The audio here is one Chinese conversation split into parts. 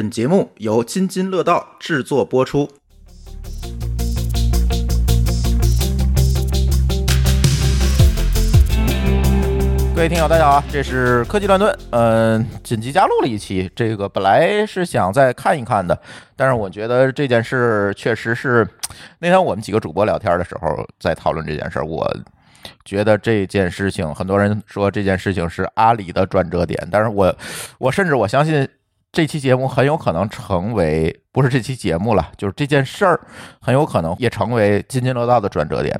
本节目由津津乐道制作播出。各位听友，大家好！这是科技乱炖，嗯，紧急加录了一期。这个本来是想再看一看的，但是我觉得这件事确实是那天我们几个主播聊天的时候在讨论这件事。我觉得这件事情，很多人说这件事情是阿里的转折点，但是我我甚至我相信。这期节目很有可能成为不是这期节目了，就是这件事儿很有可能也成为津津乐道的转折点。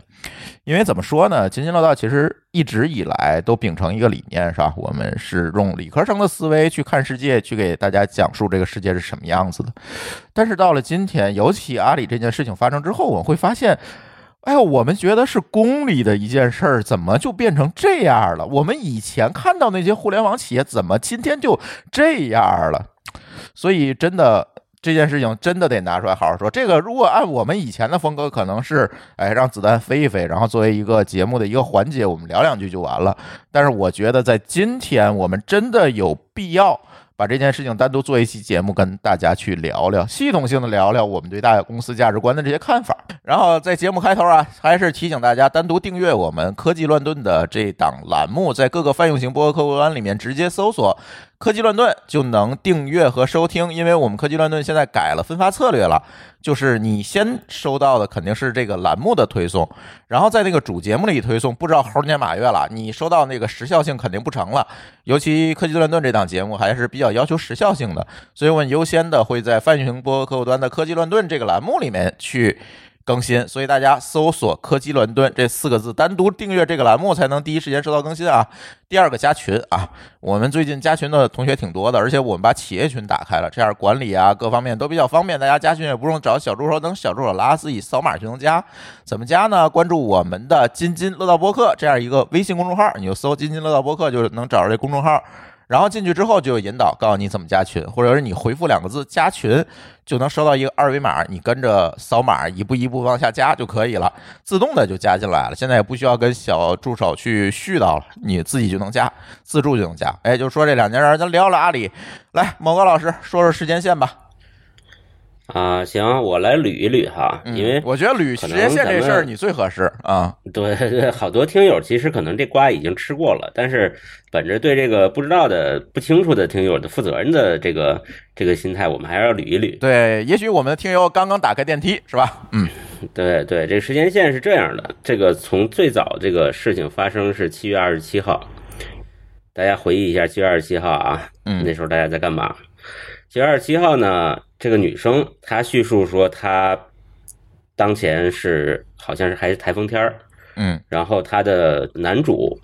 因为怎么说呢？津津乐道其实一直以来都秉承一个理念，是吧？我们是用理科生的思维去看世界，去给大家讲述这个世界是什么样子的。但是到了今天，尤其阿里这件事情发生之后，我们会发现，哎呦，我们觉得是公理的一件事儿，怎么就变成这样了？我们以前看到那些互联网企业，怎么今天就这样了？所以，真的这件事情真的得拿出来好好说。这个如果按我们以前的风格，可能是哎让子弹飞一飞，然后作为一个节目的一个环节，我们聊两句就完了。但是我觉得在今天，我们真的有必要。把这件事情单独做一期节目，跟大家去聊聊，系统性的聊聊我们对大公司价值观的这些看法。然后在节目开头啊，还是提醒大家单独订阅我们科技乱炖的这档栏目，在各个泛用型播客客户端里面直接搜索“科技乱炖”就能订阅和收听。因为我们科技乱炖现在改了分发策略了。就是你先收到的肯定是这个栏目的推送，然后在那个主节目里推送，不知道猴年马月了，你收到那个时效性肯定不成了。尤其科技乱炖这档节目还是比较要求时效性的，所以我们优先的会在泛用型播客客户端的科技乱炖这个栏目里面去。更新，所以大家搜索“科技乱炖”这四个字，单独订阅这个栏目，才能第一时间收到更新啊。第二个加群啊，我们最近加群的同学挺多的，而且我们把企业群打开了，这样管理啊各方面都比较方便，大家加群也不用找小助手等小助手拉，自己扫码就能加。怎么加呢？关注我们的“津津乐道播客”这样一个微信公众号，你就搜“津津乐道播客”就能找着这公众号。然后进去之后就有引导，告诉你怎么加群，或者是你回复两个字“加群”，就能收到一个二维码，你跟着扫码一步一步往下加就可以了，自动的就加进来了。现在也不需要跟小助手去絮叨了，你自己就能加，自助就能加。哎，就说这两件事，咱聊聊阿里。来，某个老师说说时间线吧。啊，行，我来捋一捋哈，因为我觉得捋时间线这事儿你最合适啊。对 对，好多听友其实可能这瓜已经吃过了，但是本着对这个不知道的、不清楚的听友的负责任的这个这个心态，我们还是要捋一捋。对，也许我们的听友刚刚打开电梯，是吧？嗯，对对，这个时间线是这样的，这个从最早这个事情发生是七月二十七号，大家回忆一下七月二十七号啊，嗯，那时候大家在干嘛？七月二十七号呢？这个女生她叙述说，她当前是好像是还是台风天儿，嗯，然后她的男主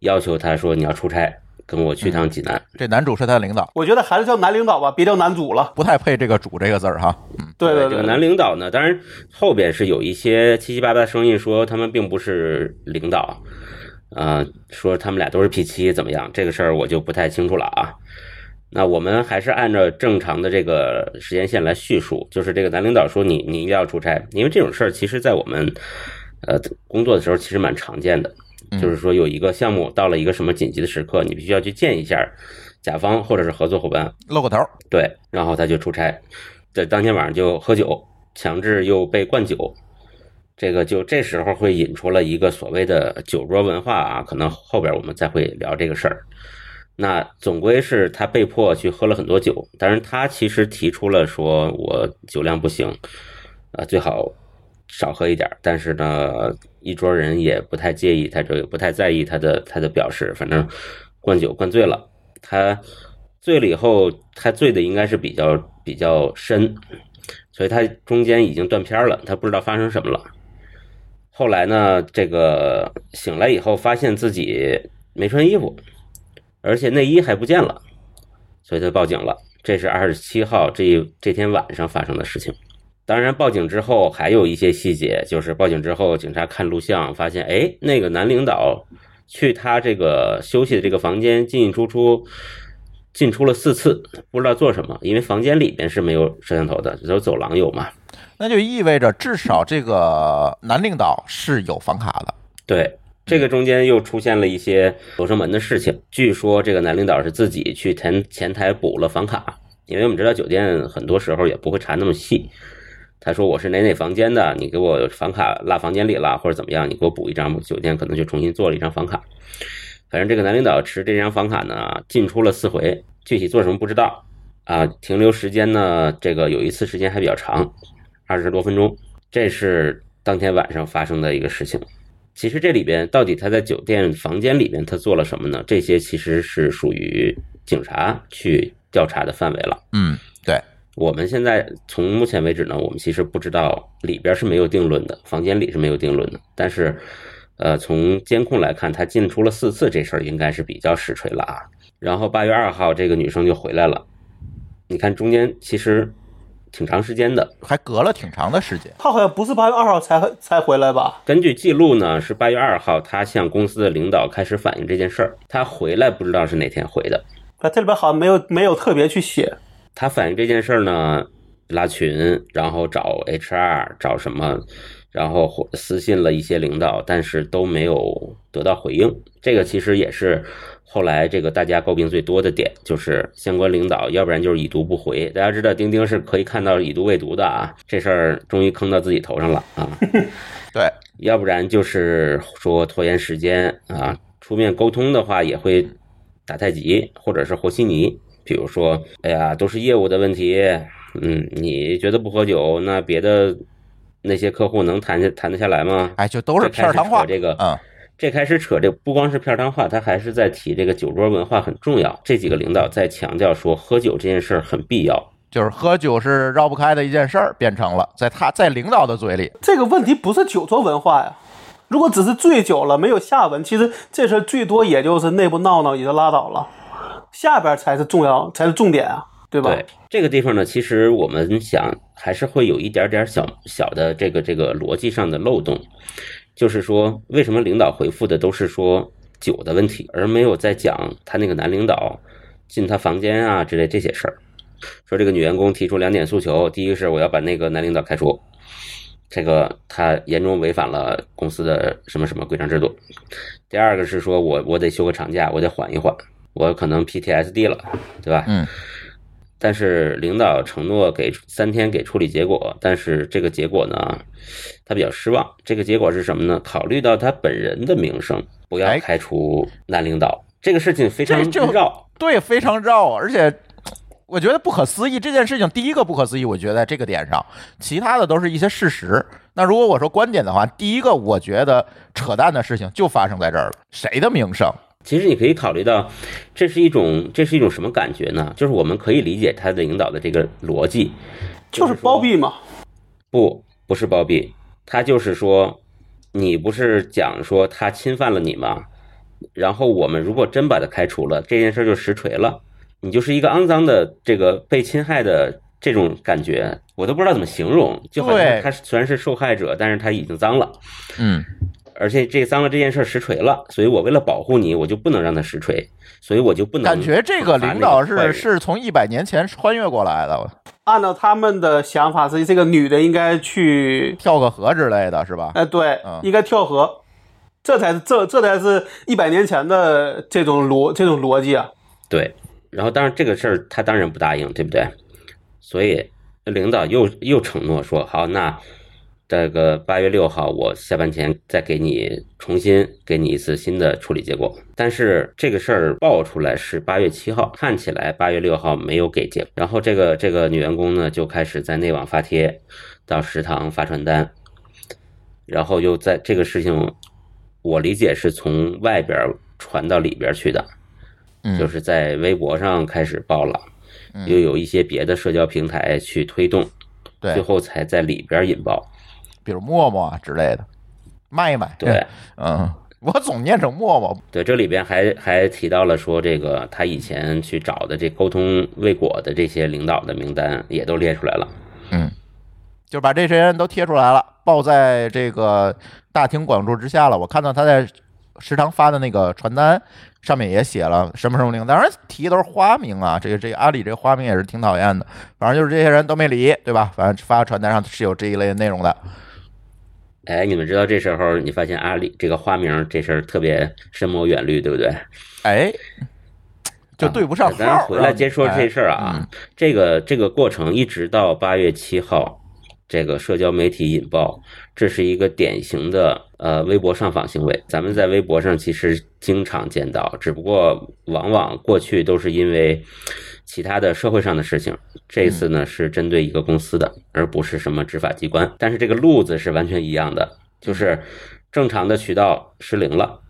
要求她说，你要出差，跟我去趟济南。这男主是他的领导，我觉得还是叫男领导吧，别叫男主了，不太配这个“主”这个字儿哈。嗯，对对对，这个男领导呢，当然后边是有一些七七八八的声音说他们并不是领导，啊，说他们俩都是 P 七怎么样？这个事儿我就不太清楚了啊。那我们还是按照正常的这个时间线来叙述，就是这个男领导说你你一定要出差，因为这种事儿其实在我们呃工作的时候其实蛮常见的，就是说有一个项目到了一个什么紧急的时刻，你必须要去见一下甲方或者是合作伙伴，露个头，对，然后他就出差，在当天晚上就喝酒，强制又被灌酒，这个就这时候会引出了一个所谓的酒桌文化啊，可能后边我们再会聊这个事儿。那总归是他被迫去喝了很多酒，但是他其实提出了说，我酒量不行，啊，最好少喝一点。但是呢，一桌人也不太介意，他这个不太在意他的他的表示。反正灌酒灌醉了，他醉了以后，他醉的应该是比较比较深，所以他中间已经断片了，他不知道发生什么了。后来呢，这个醒来以后，发现自己没穿衣服。而且内衣还不见了，所以他报警了。这是二十七号这这天晚上发生的事情。当然，报警之后还有一些细节，就是报警之后，警察看录像发现，哎，那个男领导去他这个休息的这个房间进进出出，进出了四次，不知道做什么，因为房间里面是没有摄像头的，只有走廊有嘛。那就意味着至少这个男领导是有房卡的。对。这个中间又出现了一些罗生门的事情。据说这个男领导是自己去前前台补了房卡，因为我们知道酒店很多时候也不会查那么细。他说我是哪哪房间的，你给我房卡落房间里了，或者怎么样，你给我补一张，酒店可能就重新做了一张房卡。反正这个男领导持这张房卡呢，进出了四回，具体做什么不知道啊。停留时间呢，这个有一次时间还比较长，二十多分钟。这是当天晚上发生的一个事情。其实这里边到底他在酒店房间里面他做了什么呢？这些其实是属于警察去调查的范围了。嗯，对，我们现在从目前为止呢，我们其实不知道里边是没有定论的，房间里是没有定论的。但是，呃，从监控来看，他进出了四次，这事儿应该是比较实锤了啊。然后八月二号，这个女生就回来了。你看中间其实挺长时间的，还隔了挺长的时间。他好像不是八月二号才才回来吧？根据记录呢，是八月二号，他向公司的领导开始反映这件事儿。他回来不知道是哪天回的，他这里边好像没有没有特别去写。他反映这件事儿呢，拉群，然后找 HR，找什么，然后私信了一些领导，但是都没有得到回应。这个其实也是后来这个大家诟病最多的点，就是相关领导要不然就是已读不回。大家知道钉钉是可以看到已读未读的啊，这事儿终于坑到自己头上了啊。对，要不然就是说拖延时间啊，出面沟通的话也会打太极或者是和稀泥。比如说，哎呀，都是业务的问题，嗯，你觉得不喝酒，那别的那些客户能谈下谈得下来吗？哎，就都是片儿汤话。这个，嗯，这开始扯这不光是片儿汤话，他还是在提这个酒桌文化很重要。这几个领导在强调说，喝酒这件事儿很必要，就是喝酒是绕不开的一件事儿，变成了在他在领导的嘴里，这个问题不是酒桌文化呀。如果只是醉酒了没有下文，其实这事儿最多也就是内部闹闹也就拉倒了。下边才是重要，才是重点啊，对吧？对这个地方呢，其实我们想还是会有一点点小小的这个这个逻辑上的漏洞，就是说为什么领导回复的都是说酒的问题，而没有在讲他那个男领导进他房间啊之类这些事儿。说这个女员工提出两点诉求，第一个是我要把那个男领导开除，这个他严重违反了公司的什么什么规章制度；第二个是说我我得休个长假，我得缓一缓。我可能 PTSD 了，对吧？嗯。但是领导承诺给三天给处理结果，但是这个结果呢，他比较失望。这个结果是什么呢？考虑到他本人的名声，不要开除男领导。这个事情非常绕，对，非常绕。而且我觉得不可思议。这件事情第一个不可思议，我觉得在这个点上，其他的都是一些事实。那如果我说观点的话，第一个我觉得扯淡的事情就发生在这儿了。谁的名声？其实你可以考虑到，这是一种这是一种什么感觉呢？就是我们可以理解他的领导的这个逻辑，就是包庇嘛？不，不是包庇，他就是说，你不是讲说他侵犯了你吗？然后我们如果真把他开除了，这件事就实锤了，你就是一个肮脏的这个被侵害的这种感觉，我都不知道怎么形容，就好像他虽然是受害者，但是他已经脏了，嗯。而且这脏了这件事实锤了，所以我为了保护你，我就不能让他实锤，所以我就不能感觉这个领导是是从一百年前穿越过来的。按照他们的想法，是这个女的应该去跳个河之类的是吧？哎，对，应该跳河，这才是这这才是一百年前的这种逻这种逻辑啊。对，然后当然这个事儿他当然不答应，对不对？所以领导又又承诺说好那。这个八月六号，我下班前再给你重新给你一次新的处理结果。但是这个事儿爆出来是八月七号，看起来八月六号没有给结。然后这个这个女员工呢，就开始在内网发帖，到食堂发传单，然后又在这个事情，我理解是从外边传到里边去的，就是在微博上开始爆了，又有一些别的社交平台去推动，最后才在里边引爆。比如陌陌啊之类的，卖一卖。对，嗯，我总念成陌陌。对，这里边还还提到了说，这个他以前去找的这沟通未果的这些领导的名单也都列出来了。嗯，就把这些人都贴出来了，报在这个大庭广众之下了。我看到他在食堂发的那个传单上面也写了什么什么名，当然提都是花名啊。这个这个阿里这个花名也是挺讨厌的。反正就是这些人都没理，对吧？反正发传单上是有这一类内容的。哎，你们知道这时候你发现阿里这个花名这事儿特别深谋远虑，对不对？哎，就对不上号。咱回来接说这事儿哎啊，这个这个过程一直到八月七号，这个社交媒体引爆，这是一个典型的呃微博上访行为。咱们在微博上其实经常见到，只不过往往过去都是因为其他的社会上的事情，这次呢是针对一个公司的，而不是什么执法机关。但是这个路子是完全一样的，就是正常的渠道失灵了，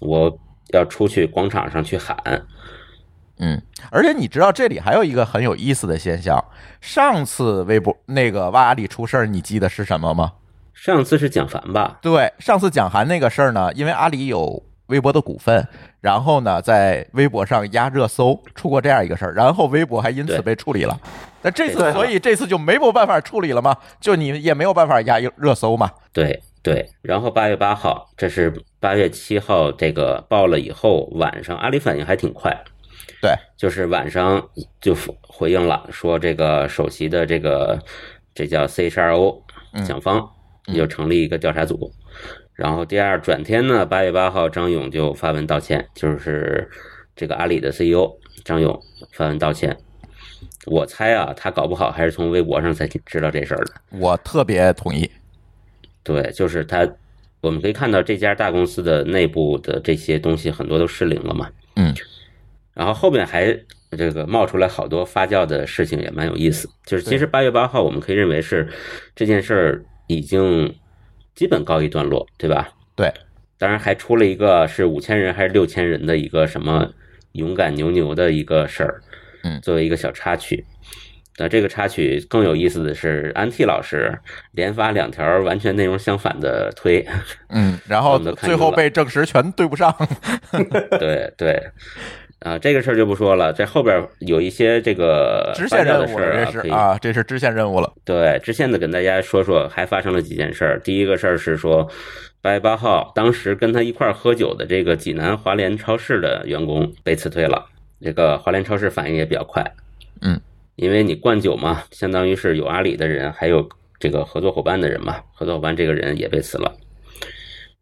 我要出去广场上去喊。嗯，而且你知道这里还有一个很有意思的现象，上次微博那个哇阿里出事儿，你记得是什么吗？上次是蒋凡吧？对，上次蒋凡那个事儿呢，因为阿里有微博的股份，然后呢在微博上压热搜，出过这样一个事儿，然后微博还因此被处理了。那这次，所以这次就没有办法处理了吗？就你也没有办法压热搜嘛？对对。然后八月八号，这是八月七号这个报了以后，晚上阿里反应还挺快，对，就是晚上就回应了，说这个首席的这个这叫 CHRO 嗯蒋方又成立一个调查组。然后第二转天呢，八月八号，张勇就发文道歉，就是这个阿里的 CEO 张勇发文道歉。我猜啊，他搞不好还是从微博上才知道这事儿的。我特别同意。对，就是他，我们可以看到这家大公司的内部的这些东西很多都失灵了嘛。嗯，然后后面还这个冒出来好多发酵的事情，也蛮有意思。就是其实八月八号，我们可以认为是这件事儿已经基本告一段落，对吧？对，当然还出了一个是五千人还是六千人的一个什么勇敢牛牛的一个事儿，嗯作为一个小插曲。那这个插曲更有意思的是，安 T 老师连发两条完全内容相反的推，嗯，然后 最后被证实全对不上。对 对，啊，这个事儿就不说了，这后边有一些这个支线的任务了，事儿这是啊，这是支线任务了。对，支线的跟大家说说，还发生了几件事儿。第一个事儿是说，八月八号，当时跟他一块儿喝酒的这个济南华联超市的员工被辞退了。这个华联超市反应也比较快，嗯，因为你灌酒嘛，相当于是有阿里的人，还有这个合作伙伴的人嘛，合作伙伴这个人也被辞了。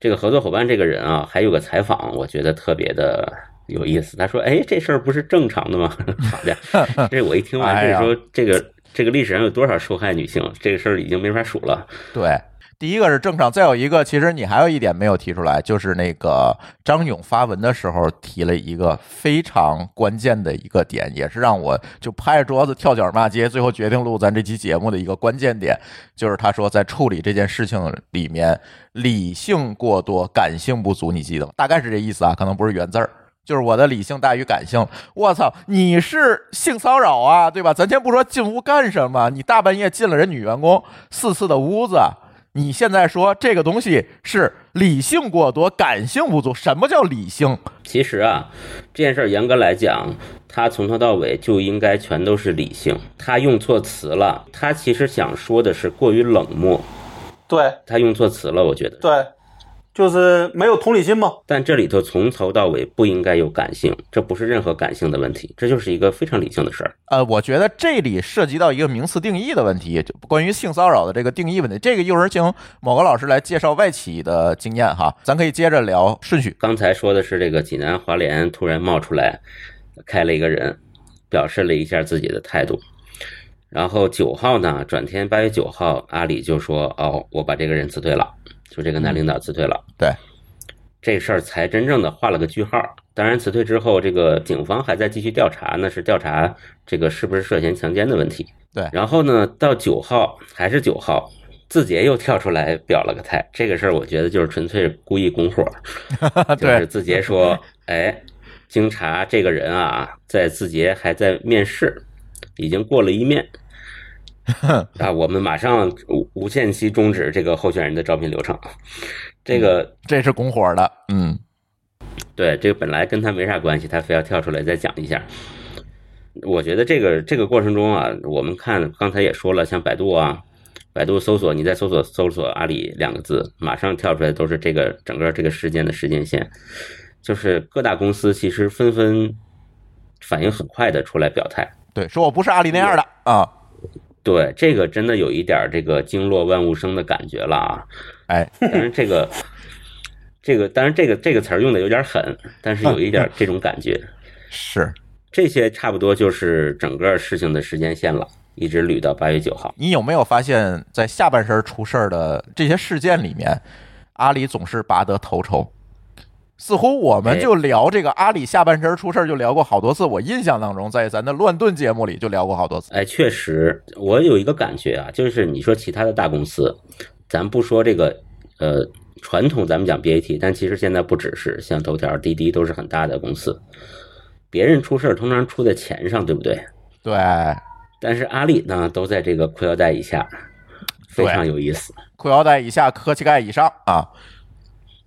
这个合作伙伴这个人啊，还有个采访，我觉得特别的有意思。他说：“哎，这事儿不是正常的吗？” 好家伙，这我一听完，哎呀这说这个这个历史上有多少受害女性，这个事儿已经没法数了。对，第一个是正常，再有一个，其实你还有一点没有提出来，就是那个张勇发文的时候提了一个非常关键的一个点，也是让我就拍着桌子跳脚骂街，最后决定录咱这期节目的一个关键点，就是他说在处理这件事情里面，理性过多，感性不足，你记得吗？大概是这意思啊，可能不是原字儿。就是我的理性大于感性，我操！你是性骚扰啊，对吧？咱先不说进屋干什么，你大半夜进了人女员工四次的屋子，你现在说这个东西是理性过多，感性不足？什么叫理性？其实啊，这件事儿严格来讲，他从头到尾就应该全都是理性。他用错词了，他其实想说的是过于冷漠，对他用错词了，我觉得。对，就是没有同理心嘛。但这里头从头到尾不应该有感性，这不是任何感性的问题，这就是一个非常理性的事儿。呃，我觉得这里涉及到一个名词定义的问题，就关于性骚扰的这个定义问题。这个一会儿请某个老师来介绍外企的经验哈，咱可以接着聊顺序。刚才说的是这个济南华联突然冒出来开了一个人，表示了一下自己的态度。然后九号呢，转天八月九号，阿里就说：“哦，我把这个人辞退了，就这个男领导辞退了。”对，这事儿才真正的画了个句号。当然，辞退之后，这个警方还在继续调查，那是调查这个是不是涉嫌强奸的问题。对然后呢，到九号还是九号，字节又跳出来表了个态。这个事儿，我觉得就是纯粹故意拱火。就是对，字节说，哎，经查这个人啊，在字节还在面试，已经过了一面。啊，我们马上无无限期终止这个候选人的招聘流程。这个这是拱火的，嗯，对，这个本来跟他没啥关系，他非要跳出来再讲一下。我觉得这个这个过程中啊，我们看刚才也说了，像百度啊，百度搜索，你在搜索搜索阿里两个字，马上跳出来都是这个整个这个事件的时间线，就是各大公司其实纷纷反应很快的出来表态。对，说我不是阿里那样的啊，对，这个真的有一点这个经络万物生的感觉了啊！哎，但是这个这个当然这个这个词儿用的有点狠，但是有一点这种感觉。是，这些差不多就是整个事情的时间线了，一直捋到八月九号。你有没有发现，在下半身出事儿的这些事件里面，阿里总是拔得头筹？似乎我们就聊这个阿里下半身出事儿，就聊过好多次。我印象当中，在咱的乱炖节目里就聊过好多次。哎，确实，我有一个感觉啊，就是你说其他的大公司，咱不说这个，呃，传统咱们讲 BAT，但其实现在不只是像头条、滴滴都是很大的公司，别人出事儿通常出在钱上，对不对？对，但是阿里呢，都在这个裤腰带以下，非常有意思。裤腰带以下，磕膝盖以上啊。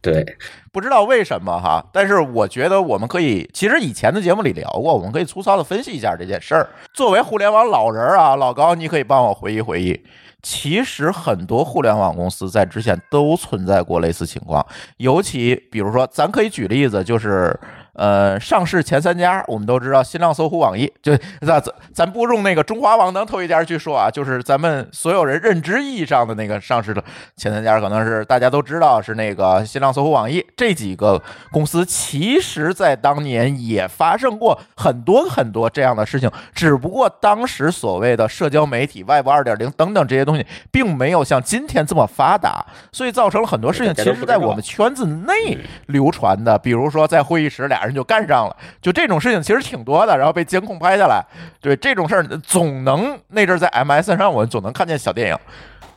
对，不知道为什么哈，但是我觉得我们可以，其实以前的节目里聊过，我们可以粗糙的分析一下这件事儿。作为互联网老人儿啊，老高，你可以帮我回忆回忆。其实很多互联网公司在之前都存在过类似情况，尤其比如说，咱可以举例子，就是。呃，上市前三家，我们都知道，新浪、搜狐、网易，就咱咱咱不用那个中华网能头一家去说啊，就是咱们所有人认知意义上的那个上市的前三家，可能是大家都知道是那个新浪、搜狐、网易这几个公司，其实在当年也发生过很多很多这样的事情，只不过当时所谓的社交媒体、Web 二点零等等这些东西，并没有像今天这么发达，所以造成了很多事情，其实在我们圈子内流传的，比如说在会议室俩人。就干上了，就这种事情其实挺多的，然后被监控拍下来。对这种事儿，总能那阵在 MSN 上，我总能看见小电影，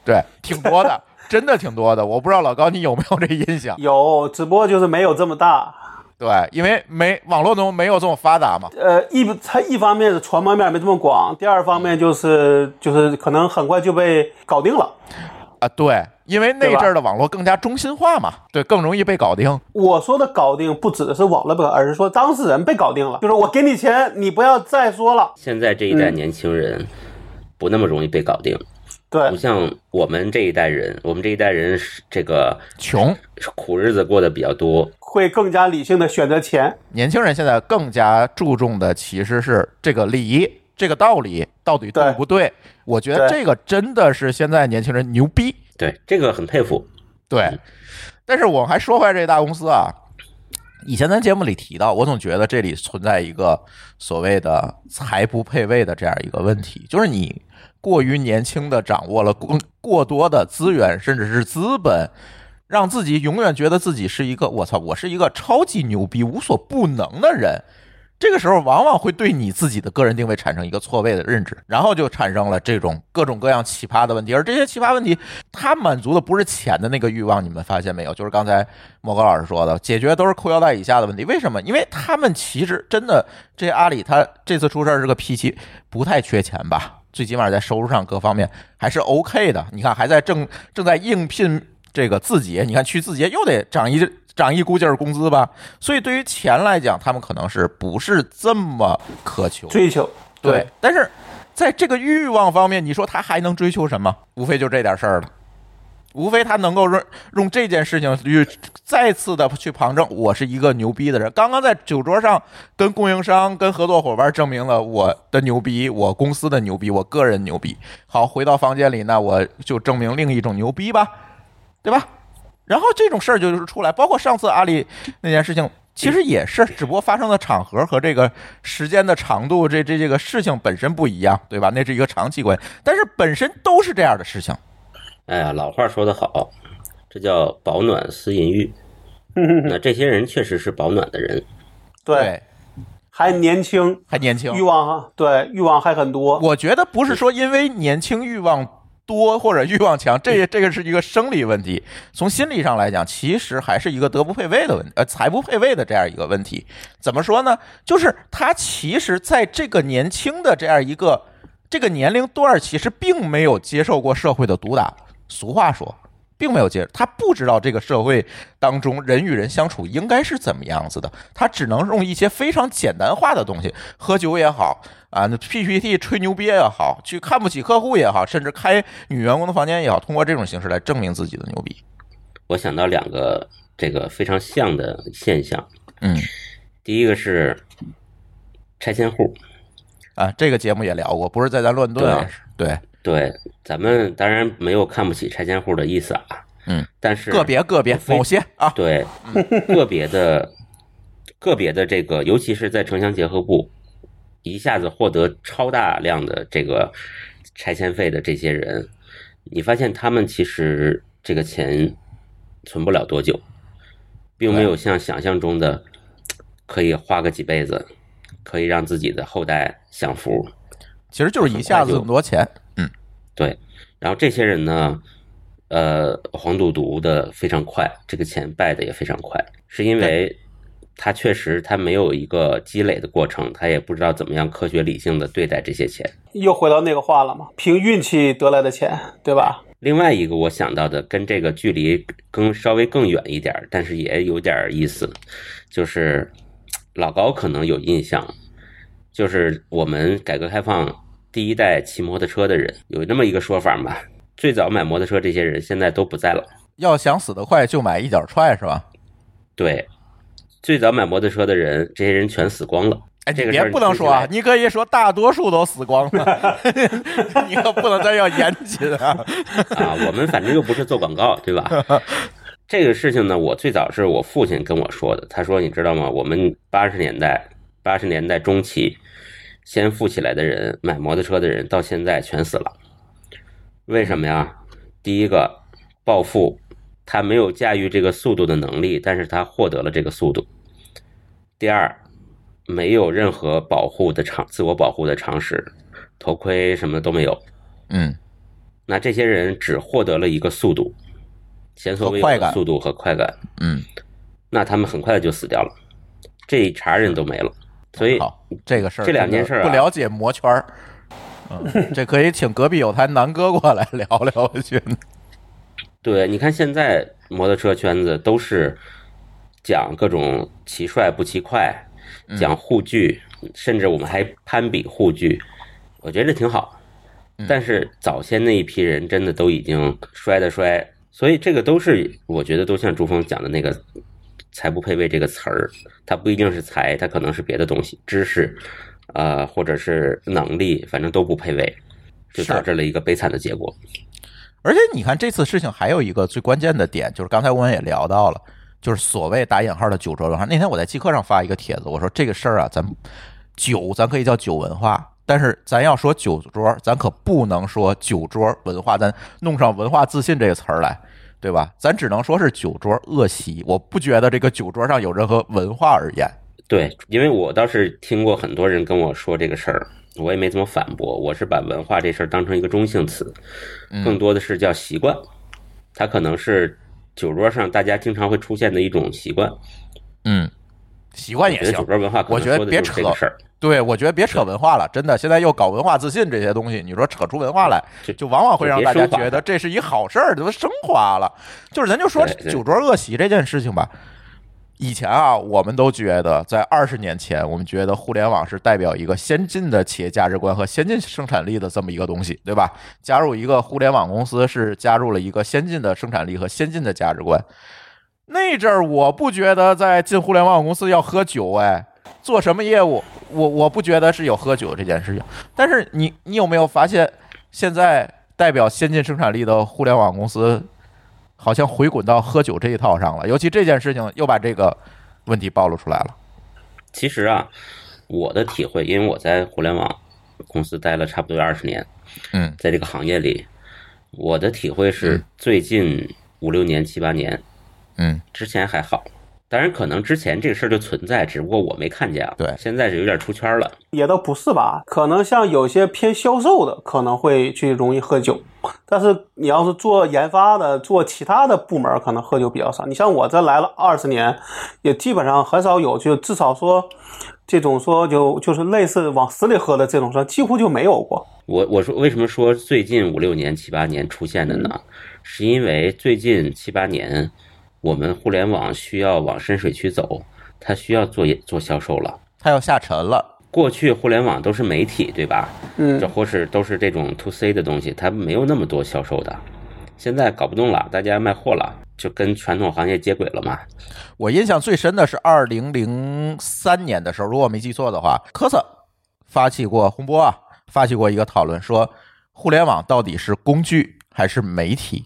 对，挺多的，真的挺多的。我不知道老高你有没有这印象？有，只不过就是没有这么大。对，因为没网络中没有这么发达嘛。呃，一它一方面是传播面没这么广，第二方面就是就是可能很快就被搞定了。啊，对，因为那阵儿的网络更加中心化嘛，对，更容易被搞定。我说的搞定不指的是网络被，而是说当事人被搞定了，就是我给你钱，你不要再说了。现在这一代年轻人不那么容易被搞定，对，不像我们这一代人，我们这一代人是这个穷苦日子过得比较多，会更加理性的选择钱。年轻人现在更加注重的其实是这个理。这个道理到底对不对？我觉得这个真的是现在年轻人牛逼。对，这个很佩服。对，但是我还说回来这大公司啊，以前咱节目里提到，我总觉得这里存在一个所谓的财不配位的这样一个问题，就是你过于年轻的掌握了过过多的资源，甚至是资本，让自己永远觉得自己是一个我操，我是一个超级牛逼、无所不能的人。这个时候往往会对你自己的个人定位产生一个错位的认知，然后就产生了这种各种各样奇葩的问题。而这些奇葩问题，它满足的不是钱的那个欲望，你们发现没有？就是刚才莫高老师说的，解决都是裤腰带以下的问题。为什么？因为他们其实真的，这阿里他这次出事儿是个 P 七，不太缺钱吧？最起码在收入上各方面还是 OK 的。你看，还在正正在应聘这个字节，你看去字节又得涨一。涨一股劲儿工资吧，所以对于钱来讲，他们可能是不是这么渴求追求？对，但是在这个欲望方面，你说他还能追求什么？无非就这点事儿了，无非他能够用用这件事情去再次的去旁证，我是一个牛逼的人。刚刚在酒桌上跟供应商、跟合作伙伴证明了我的牛逼，我公司的牛逼，我个人牛逼。好，回到房间里，那我就证明另一种牛逼吧，对吧？然后这种事儿就是出来，包括上次阿里那件事情，其实也是，只不过发生的场合和这个时间的长度，这这这个事情本身不一样，对吧？那是一个长期关系，但是本身都是这样的事情。哎呀，老话说得好，这叫保暖思淫欲。那这些人确实是保暖的人，对，还年轻，还年轻，欲望哈，对，欲望还很多。我觉得不是说因为年轻欲望。多或者欲望强，这这个是一个生理问题。从心理上来讲，其实还是一个德不配位的问题，呃，财不配位的这样一个问题。怎么说呢？就是他其实在这个年轻的这样一个这个年龄段，其实并没有接受过社会的毒打。俗话说。并没有接，他不知道这个社会当中人与人相处应该是怎么样子的，他只能用一些非常简单化的东西，喝酒也好啊，那 PPT 吹牛逼也好，去看不起客户也好，甚至开女员工的房间也好，通过这种形式来证明自己的牛逼。我想到两个这个非常像的现象，嗯，第一个是拆迁户。啊，这个节目也聊过，不是在咱乱炖啊，对。对，咱们当然没有看不起拆迁户的意思啊，嗯，但是个别个别某些啊，对，个别的个别的这个，尤其是在城乡结合部，一下子获得超大量的这个拆迁费的这些人，你发现他们其实这个钱存不了多久，并没有像想象中的可以花个几辈子，可以让自己的后代享福。其实就是一下子这么多钱，嗯，对。然后这些人呢，呃，黄赌毒的非常快，这个钱败的也非常快，是因为他确实他没有一个积累的过程，他也不知道怎么样科学理性的对待这些钱。又回到那个话了嘛，凭运气得来的钱，对吧？另外一个我想到的跟这个距离更稍微更远一点，但是也有点意思，就是老高可能有印象。就是我们改革开放第一代骑摩托车的人，有那么一个说法嘛？最早买摩托车这些人现在都不在了。要想死得快，就买一脚踹，是吧？对，最早买摩托车的人，这些人全死光了。哎，这个别不能说啊，你可以说大多数都死光了，你可不能再要严谨啊。啊，我们反正又不是做广告，对吧？这个事情呢，我最早是我父亲跟我说的。他说：“你知道吗？我们八十年代。”八十年代中期，先富起来的人，买摩托车的人，到现在全死了。为什么呀？第一个，暴富，他没有驾驭这个速度的能力，但是他获得了这个速度。第二，没有任何保护的常，自我保护的常识，头盔什么的都没有。嗯，那这些人只获得了一个速度，前所未有的速度和快感。嗯，那他们很快就死掉了，这一茬人都没了。所以这个事儿，这两件事不了解魔圈儿，嗯，这可以请隔壁有台南哥过来聊聊。我觉得，对，你看现在摩托车圈子都是讲各种骑帅不骑快，讲护具，甚至我们还攀比护具，我觉得挺好。但是早先那一批人真的都已经摔的摔，所以这个都是我觉得都像朱峰讲的那个。才不配位这个词儿，它不一定是才，它可能是别的东西，知识，呃，或者是能力，反正都不配位，就导致了一个悲惨的结果。而且你看这次事情还有一个最关键的点，就是刚才我们也聊到了，就是所谓打引号的酒桌文化。那天我在极客上发一个帖子，我说这个事儿啊，咱酒咱可以叫酒文化，但是咱要说酒桌，咱可不能说酒桌文化，咱弄上文化自信这个词儿来。对吧？咱只能说是酒桌恶习，我不觉得这个酒桌上有任何文化而言。对，因为我倒是听过很多人跟我说这个事儿，我也没怎么反驳。我是把文化这事儿当成一个中性词，更多的是叫习惯。它可能是酒桌上大家经常会出现的一种习惯。嗯，习惯也行。酒桌文化，我觉得别扯事儿。对，我觉得别扯文化了，真的。现在又搞文化自信这些东西，你说扯出文化来，就往往会让大家觉得这是一好事儿，怎么升华了？就是咱就说酒桌恶习这件事情吧。以前啊，我们都觉得在二十年前，我们觉得互联网是代表一个先进的企业价值观和先进生产力的这么一个东西，对吧？加入一个互联网公司是加入了一个先进的生产力和先进的价值观。那阵儿我不觉得在进互联网公司要喝酒，哎。做什么业务，我我不觉得是有喝酒这件事情。但是你你有没有发现，现在代表先进生产力的互联网公司，好像回滚到喝酒这一套上了？尤其这件事情又把这个问题暴露出来了。其实啊，我的体会，因为我在互联网公司待了差不多二十年，嗯，在这个行业里，我的体会是最近五六年、七八年，嗯，之前还好。当然，可能之前这个事儿就存在，只不过我没看见啊。对，现在是有点出圈了。也都不是吧？可能像有些偏销售的，可能会去容易喝酒。但是你要是做研发的，做其他的部门，可能喝酒比较少。你像我这来了二十年，也基本上很少有，就至少说这种说就就是类似往死里喝的这种说，几乎就没有过。我我说为什么说最近五六年、七八年出现的呢？是因为最近七八年。我们互联网需要往深水区走，它需要做做销售了，它要下沉了。过去互联网都是媒体，对吧？嗯，这或是都是这种 to C 的东西，它没有那么多销售的。现在搞不动了，大家卖货了，就跟传统行业接轨了嘛。我印象最深的是二零零三年的时候，如果没记错的话，科瑟发起过洪波啊，发起过一个讨论，说互联网到底是工具还是媒体？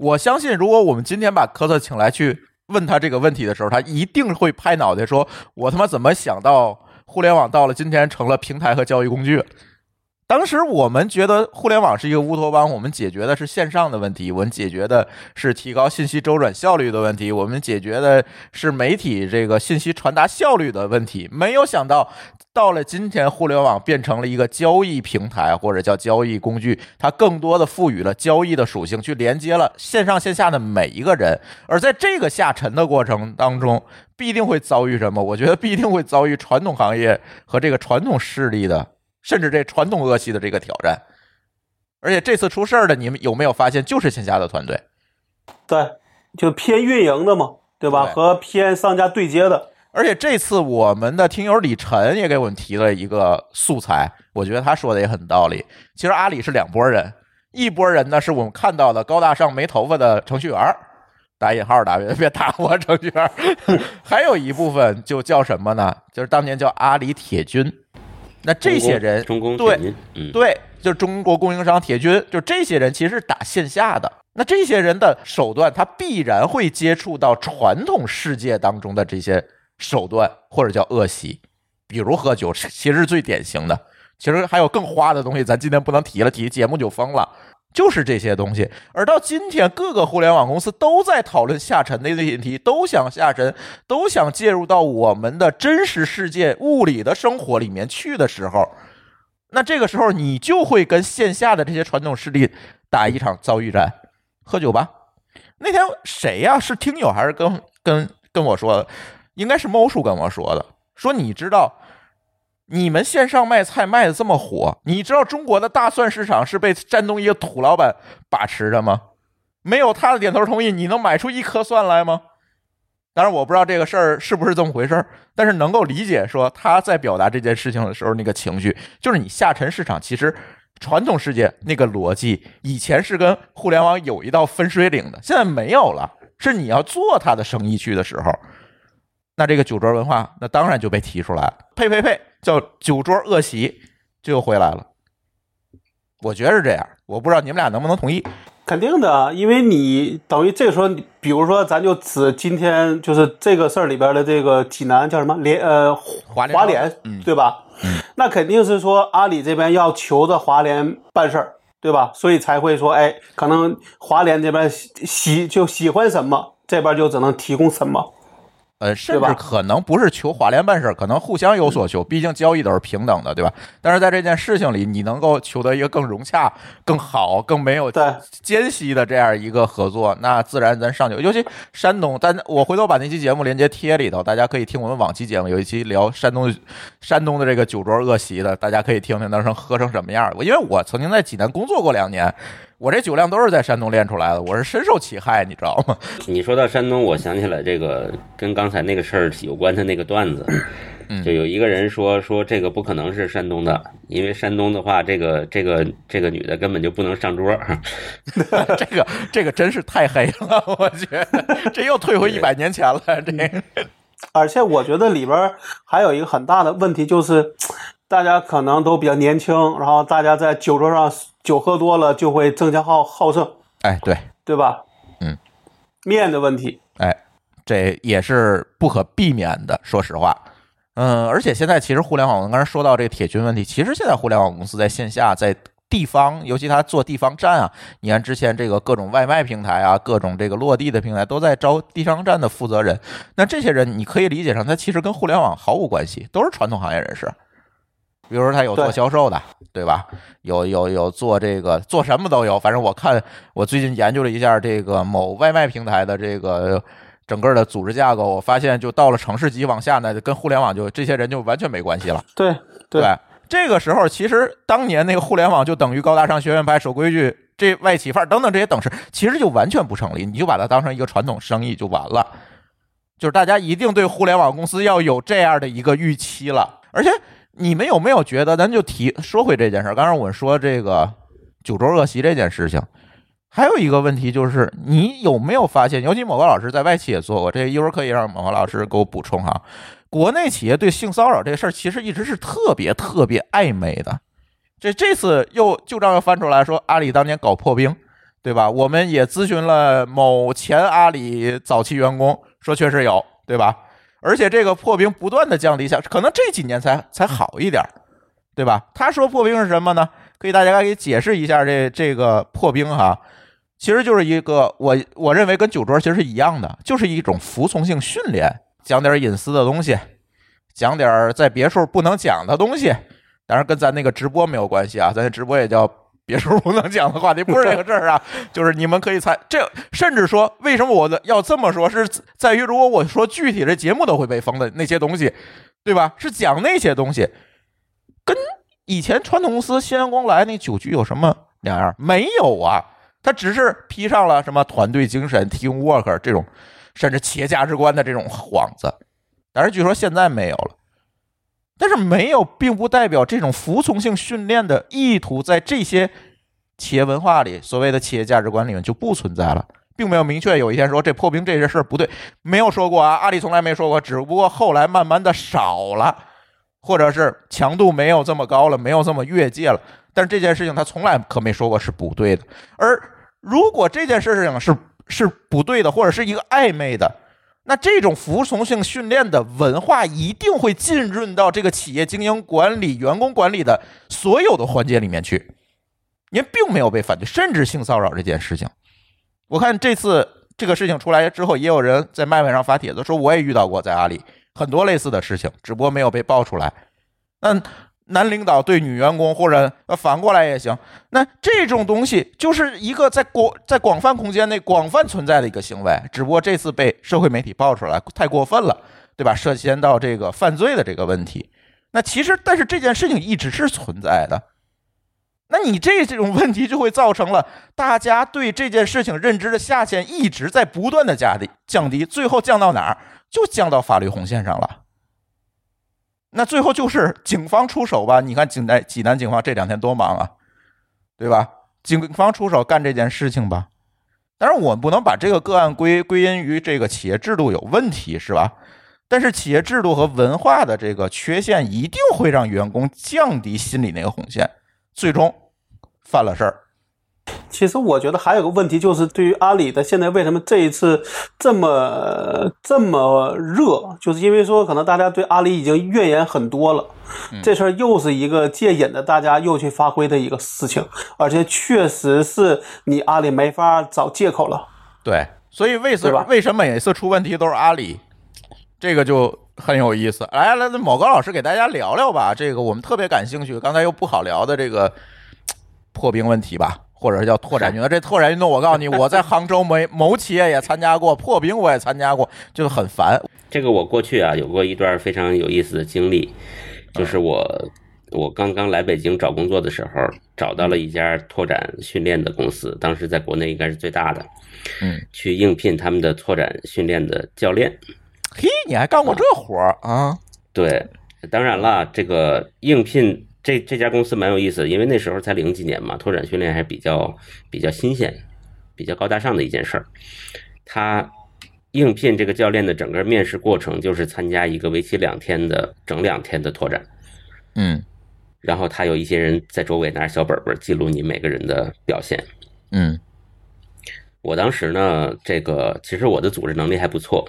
我相信，如果我们今天把科特请来去问他这个问题的时候，他一定会拍脑袋说：“我他妈怎么想到互联网到了今天成了平台和交易工具。当时我们觉得互联网是一个乌托邦，我们解决的是线上的问题，我们解决的是提高信息周转效率的问题，我们解决的是媒体这个信息传达效率的问题。没有想到，到了今天，互联网变成了一个交易平台或者叫交易工具，它更多的赋予了交易的属性，去连接了线上线下的每一个人。而在这个下沉的过程当中，必定会遭遇什么？我觉得必定会遭遇传统行业和这个传统势力的。甚至这传统恶习的这个挑战，而且这次出事儿的，你们有没有发现，就是线下的团队？对，就偏运营的嘛，对吧？对和偏商家对接的。而且这次我们的听友李晨也给我们提了一个素材，我觉得他说的也很道理。其实阿里是两拨人，一拨人呢是我们看到的高大上没头发的程序员儿，打引号打别别打我程序员儿，还有一部分就叫什么呢？就是当年叫阿里铁军。那这些人中工对对，就是中国供应商铁军，就这些人其实是打线下的。那这些人的手段，他必然会接触到传统世界当中的这些手段，或者叫恶习，比如喝酒，其实是最典型的。其实还有更花的东西，咱今天不能提了，提节目就疯了。就是这些东西，而到今天，各个互联网公司都在讨论下沉的问题，都想下沉，都想介入到我们的真实世界、物理的生活里面去的时候，那这个时候你就会跟线下的这些传统势力打一场遭遇战。喝酒吧，那天谁呀、是听友还是跟跟跟我说？应该是猫叔跟我说的，说你知道。你们线上卖菜卖的这么火，你知道中国的大蒜市场是被山东一个土老板把持着吗？没有他的点头同意，你能买出一颗蒜来吗？当然，我不知道这个事儿是不是这么回事儿，但是能够理解说他在表达这件事情的时候那个情绪，就是你下沉市场其实传统世界那个逻辑以前是跟互联网有一道分水岭的，现在没有了，是你要做他的生意去的时候，那这个酒桌文化那当然就被提出来了，呸呸呸，叫酒桌恶习就又回来了。我觉得是这样，我不知道你们俩能不能同意。肯定的，因为你等于这个时候，比如说，咱就指今天就是这个事儿里边的这个济南叫什么联呃华联华联，嗯对吧？那肯定是说阿里这边要求着华联办事儿，对吧？所以才会说，哎，可能华联这边喜喜就喜欢什么，这边就只能提供什么。呃，甚至可能不是求华联办事儿，可能互相有所求，毕竟交易都是平等的，对吧？但是在这件事情里，你能够求得一个更融洽、更好、更没有对间隙的这样一个合作，那自然咱上去。尤其山东，但我回头把那期节目链接贴里头，大家可以听我们往期节目，有一期聊山东 山东的这个酒桌恶习的，大家可以听听当时喝成什么样因为我曾经在济南工作过两年，我这酒量都是在山东练出来的，我是深受其害，你知道吗？你说到山东，我想起来这个跟刚才那个事儿有关的那个段子，嗯就有一个人说说这个不可能是山东的，因为山东的话，这个这个这个女的根本就不能上桌。这个这个真是太黑了，我觉得这又退回一百年前了。这 而且我觉得里边还有一个很大的问题，就是大家可能都比较年轻，然后大家在酒桌上酒喝多了就会增加好好胜，哎，对，对吧？嗯，面的问题，哎，这也是不可避免的。说实话，嗯，而且现在其实互联网，我刚才说到这个铁军问题，其实现在互联网公司在线下在。地方，尤其他做地方站啊，你看之前这个各种外卖平台啊，各种这个落地的平台都在招地方站的负责人。那这些人，你可以理解成他其实跟互联网毫无关系，都是传统行业人士。比如说他有做销售的，对吧？有有有做这个做什么都有，反正我看我最近研究了一下这个某外卖平台的这个整个的组织架构，我发现就到了城市级往下呢，跟互联网就这些人就完全没关系了。对对这个时候其实当年那个互联网就等于高大上、学院派、守规矩、这外企范儿等等这些等式，其实就完全不成立，你就把它当成一个传统生意就完了。就是大家一定对互联网公司要有这样的一个预期了，而且你们有没有觉得，咱就提说回这件事儿，刚才我们说这个酒桌恶习这件事情，还有一个问题就是，你有没有发现，尤其某个老师在外企也做过，这一会儿可以让某个老师给我补充哈。国内企业对性骚扰这事儿，其实一直是特别特别暧昧的。这这次又旧账又翻出来说，阿里当年搞破冰，对吧？我们也咨询了某前阿里早期员工，说确实有，对吧？而且这个破冰不断的降低下，可能这几年才才好一点儿，对吧？他说破冰是什么呢？可以大家给解释一下这这个破冰哈，其实就是一个我我认为跟酒桌其实是一样的，就是一种服从性训练，讲点隐私的东西，讲点在别处不能讲的东西，当然跟咱那个直播没有关系啊，咱直播也叫。别处不能讲的话题，不是这个事儿啊，就是你们可以猜这，甚至说为什么我的要这么说，是在于如果我说具体的节目都会被封的那些东西，对吧？是讲那些东西，跟以前传统公司新阳光来那酒局有什么两样？没有啊，他只是披上了什么团队精神、team work 这种，甚至企业价值观的这种幌子，但是据说现在没有了。但是没有，并不代表这种服从性训练的意图在这些企业文化里、所谓的企业价值观里面就不存在了，并没有明确有一天说这破冰这些事儿不对，没有说过啊，阿里从来没说过，只不过后来慢慢的少了，或者是强度没有这么高了，没有这么越界了。但是这件事情他从来可没说过是不对的。而如果这件事情是是不对的，或者是一个暧昧的。那这种服从性训练的文化一定会浸润到这个企业经营管理、员工管理的所有的环节里面去。您并没有被反对，甚至性骚扰这件事情，我看这次这个事情出来之后，也有人在麦麦上发帖子说，我也遇到过在阿里很多类似的事情，只不过没有被爆出来。那。男领导对女员工，或者呃反过来也行。那这种东西就是一个在广在广泛空间内广泛存在的一个行为，只不过这次被社会媒体爆出来，太过分了，对吧？涉嫌到这个犯罪的这个问题。那其实，但是这件事情一直是存在的。那你这这种问题就会造成了大家对这件事情认知的下限一直在不断的降低，降低，最后降到哪儿？就降到法律红线上了。那最后就是警方出手吧？你看济南济南警方这两天多忙啊，对吧？警方出手干这件事情吧。当然，我们不能把这个个案归归因于这个企业制度有问题，是吧？但是企业制度和文化的这个缺陷，一定会让员工降低心里那个红线，最终犯了事儿。其实我觉得还有个问题，就是对于阿里的现在为什么这一次这么这么热，就是因为说可能大家对阿里已经怨言很多了，这事儿又是一个借引的，大家又去发挥的一个事情，而且确实是你阿里没法找借口了。对，所以为什么为什么每次出问题都是阿里，这个就很有意思。来来，某高老师给大家聊聊吧，这个我们特别感兴趣，刚才又不好聊的这个破冰问题吧。或者叫拓展运动，这拓展运动，我告诉你，我在杭州某某企业也参加过，破冰我也参加过，就很烦。这个我过去啊有过一段非常有意思的经历，就是我我刚刚来北京找工作的时候，找到了一家拓展训练的公司，当时在国内应该是最大的，嗯，去应聘他们的拓展训练的教练。嘿，你还干过这活儿啊？对，当然了，这个应聘。这这家公司蛮有意思的，因为那时候才零几年嘛，拓展训练还比较比较新鲜，比较高大上的一件事儿。他应聘这个教练的整个面试过程就是参加一个为期两天的整两天的拓展，嗯，然后他有一些人在周围拿着小本本记录你每个人的表现，嗯，我当时呢，这个其实我的组织能力还不错，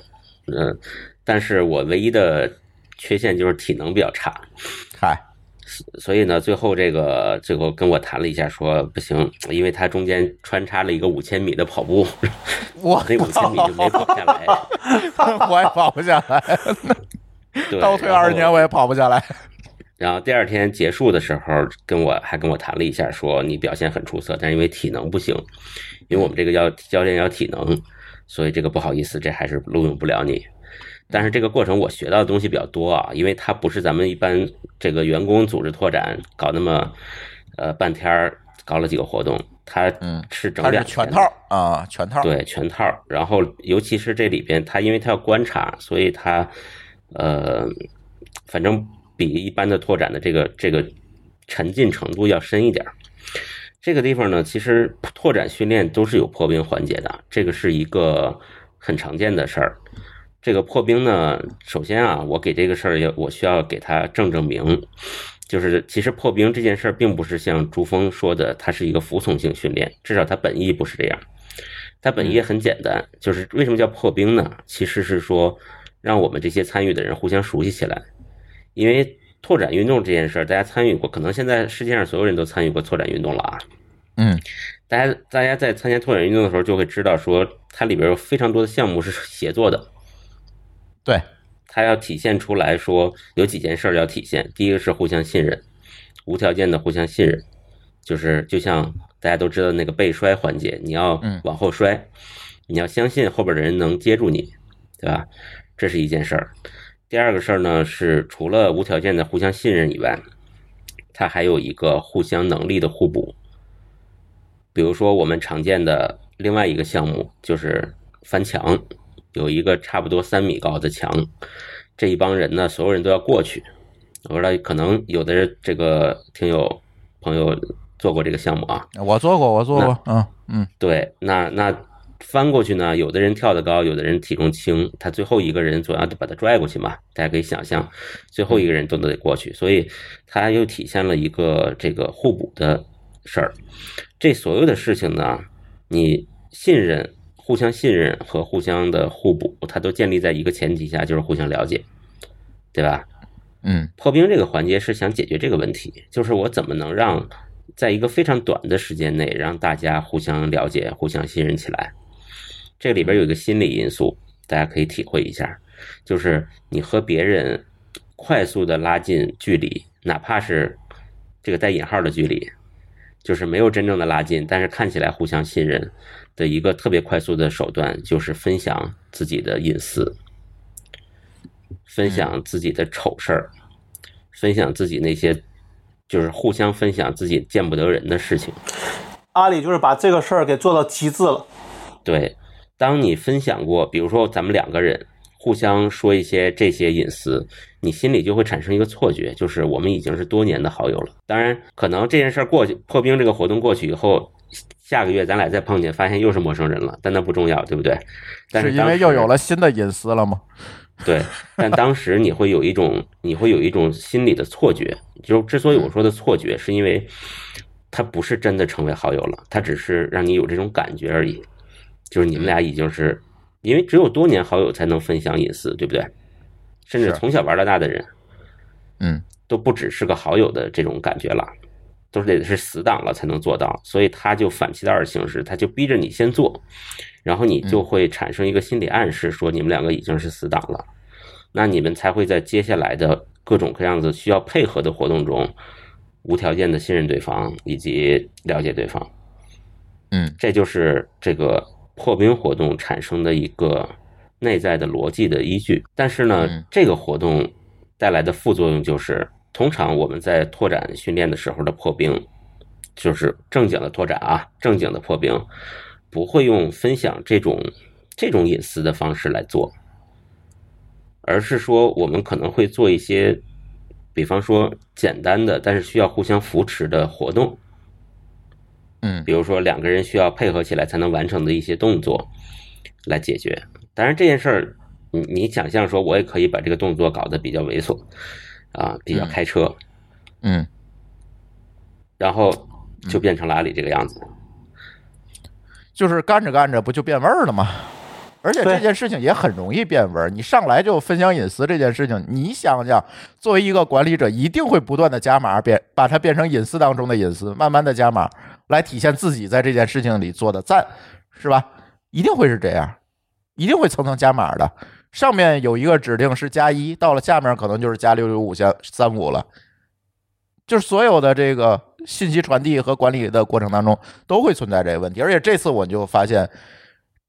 嗯，但是我唯一的缺陷就是体能比较差，嗨。所以呢，最后这个最后跟我谈了一下，说不行，因为他中间穿插了一个五千米的跑步，我那五千米就没跑下来，我也跑不下来，倒退二十年我也跑不下来。然后第二天结束的时候，跟我还跟我谈了一下，说你表现很出色，但是因为体能不行，因为我们这个要教练要体能，所以这个不好意思，这还是录用不了你。但是这个过程我学到的东西比较多啊，因为它不是咱们一般这个员工组织拓展搞那么，呃半天儿搞了几个活动，它是整两全套啊全套对全套，然后尤其是这里边它因为它要观察，所以它呃反正比一般的拓展的这个这个沉浸程度要深一点。这个地方呢，其实拓展训练都是有破冰环节的，这个是一个很常见的事儿。这个破冰呢，首先啊，我给这个事儿要我需要给他正正名，就是其实破冰这件事儿并不是像朱峰说的，它是一个服从性训练，至少它本意不是这样。它本意很简单，就是为什么叫破冰呢？其实是说让我们这些参与的人互相熟悉起来。因为拓展运动这件事儿，大家参与过，可能现在世界上所有人都参与过拓展运动了啊。嗯大家大家在参加拓展运动的时候，就会知道说，它里边有非常多的项目是协作的。对，它要体现出来说有几件事儿要体现。第一个是互相信任，无条件的互相信任，就是就像大家都知道那个背摔环节，你要嗯往后摔，你要相信后边的人能接住你，对吧？这是一件事儿。第二个事儿呢是除了无条件的互相信任以外，它还有一个互相能力的互补。比如说我们常见的另外一个项目就是翻墙，有一个差不多三米高的墙，这一帮人呢，所有人都要过去。我知道可能有的人这个听友朋友做过这个项目啊，我做过，我做过，嗯嗯对，那那翻过去呢，有的人跳得高，有的人体重轻，他最后一个人总要把他拽过去嘛，大家可以想象，最后一个人都得过去，所以他又体现了一个这个互补的事儿。这所有的事情呢，你信任、互相信任和互相的互补，它都建立在一个前提下，就是互相了解，对吧？嗯破冰这个环节是想解决这个问题，就是我怎么能让在一个非常短的时间内让大家互相了解、互相信任起来。这里边有一个心理因素，大家可以体会一下，就是你和别人快速的拉近距离，哪怕是这个带引号的距离，就是没有真正的拉近，但是看起来互相信任的一个特别快速的手段，就是分享自己的隐私。分享自己的丑事儿，分享自己那些就是互相分享自己见不得人的事情。阿里就是把这个事儿给做到极致了。对，当你分享过，比如说咱们两个人互相说一些这些隐私，你心里就会产生一个错觉，就是我们已经是多年的好友了。当然，可能这件事儿过去，破冰这个活动过去以后，下个月咱俩再碰见，发现又是陌生人了，但那不重要，对不对？但是因为又有了新的隐私了吗？对，但当时你会有一种，你会有一种心理的错觉。就之所以我说的错觉，是因为他不是真的成为好友了，他只是让你有这种感觉而已。就是你们俩已经是，因为只有多年好友才能分享隐私，对不对？甚至从小玩到大的人嗯都不只是个好友的这种感觉了，都是得是死党了才能做到。所以他就反其道而行之，他就逼着你先做，然后你就会产生一个心理暗示，说你们两个已经是死党了。那你们才会在接下来的各种各样子需要配合的活动中，无条件的信任对方以及了解对方。嗯这就是这个破冰活动产生的一个内在的逻辑的依据。但是呢嗯，这个活动带来的副作用就是，通常我们在拓展训练的时候的破冰，就是正经的拓展啊，正经的破冰，不会用分享这种这种隐私的方式来做，而是说我们可能会做一些，比方说简单的但是需要互相扶持的活动。嗯比如说两个人需要配合起来才能完成的一些动作来解决。当然这件事儿，你你想象说，我也可以把这个动作搞得比较猥琐，啊，比较开车，嗯，然后就变成了阿里这个样子。就是干着干着不就变味儿了吗？而且这件事情也很容易变味儿。你上来就分享隐私这件事情，你想想，作为一个管理者，一定会不断的加码，变把它变成隐私当中的隐私，慢慢的加码，来体现自己在这件事情里做的赞，是吧？一定会是这样，一定会层层加码的。上面有一个指令是加一，到了下面可能就是加六六五加三五了。就是所有的这个信息传递和管理的过程当中，都会存在这个问题。而且这次我就发现，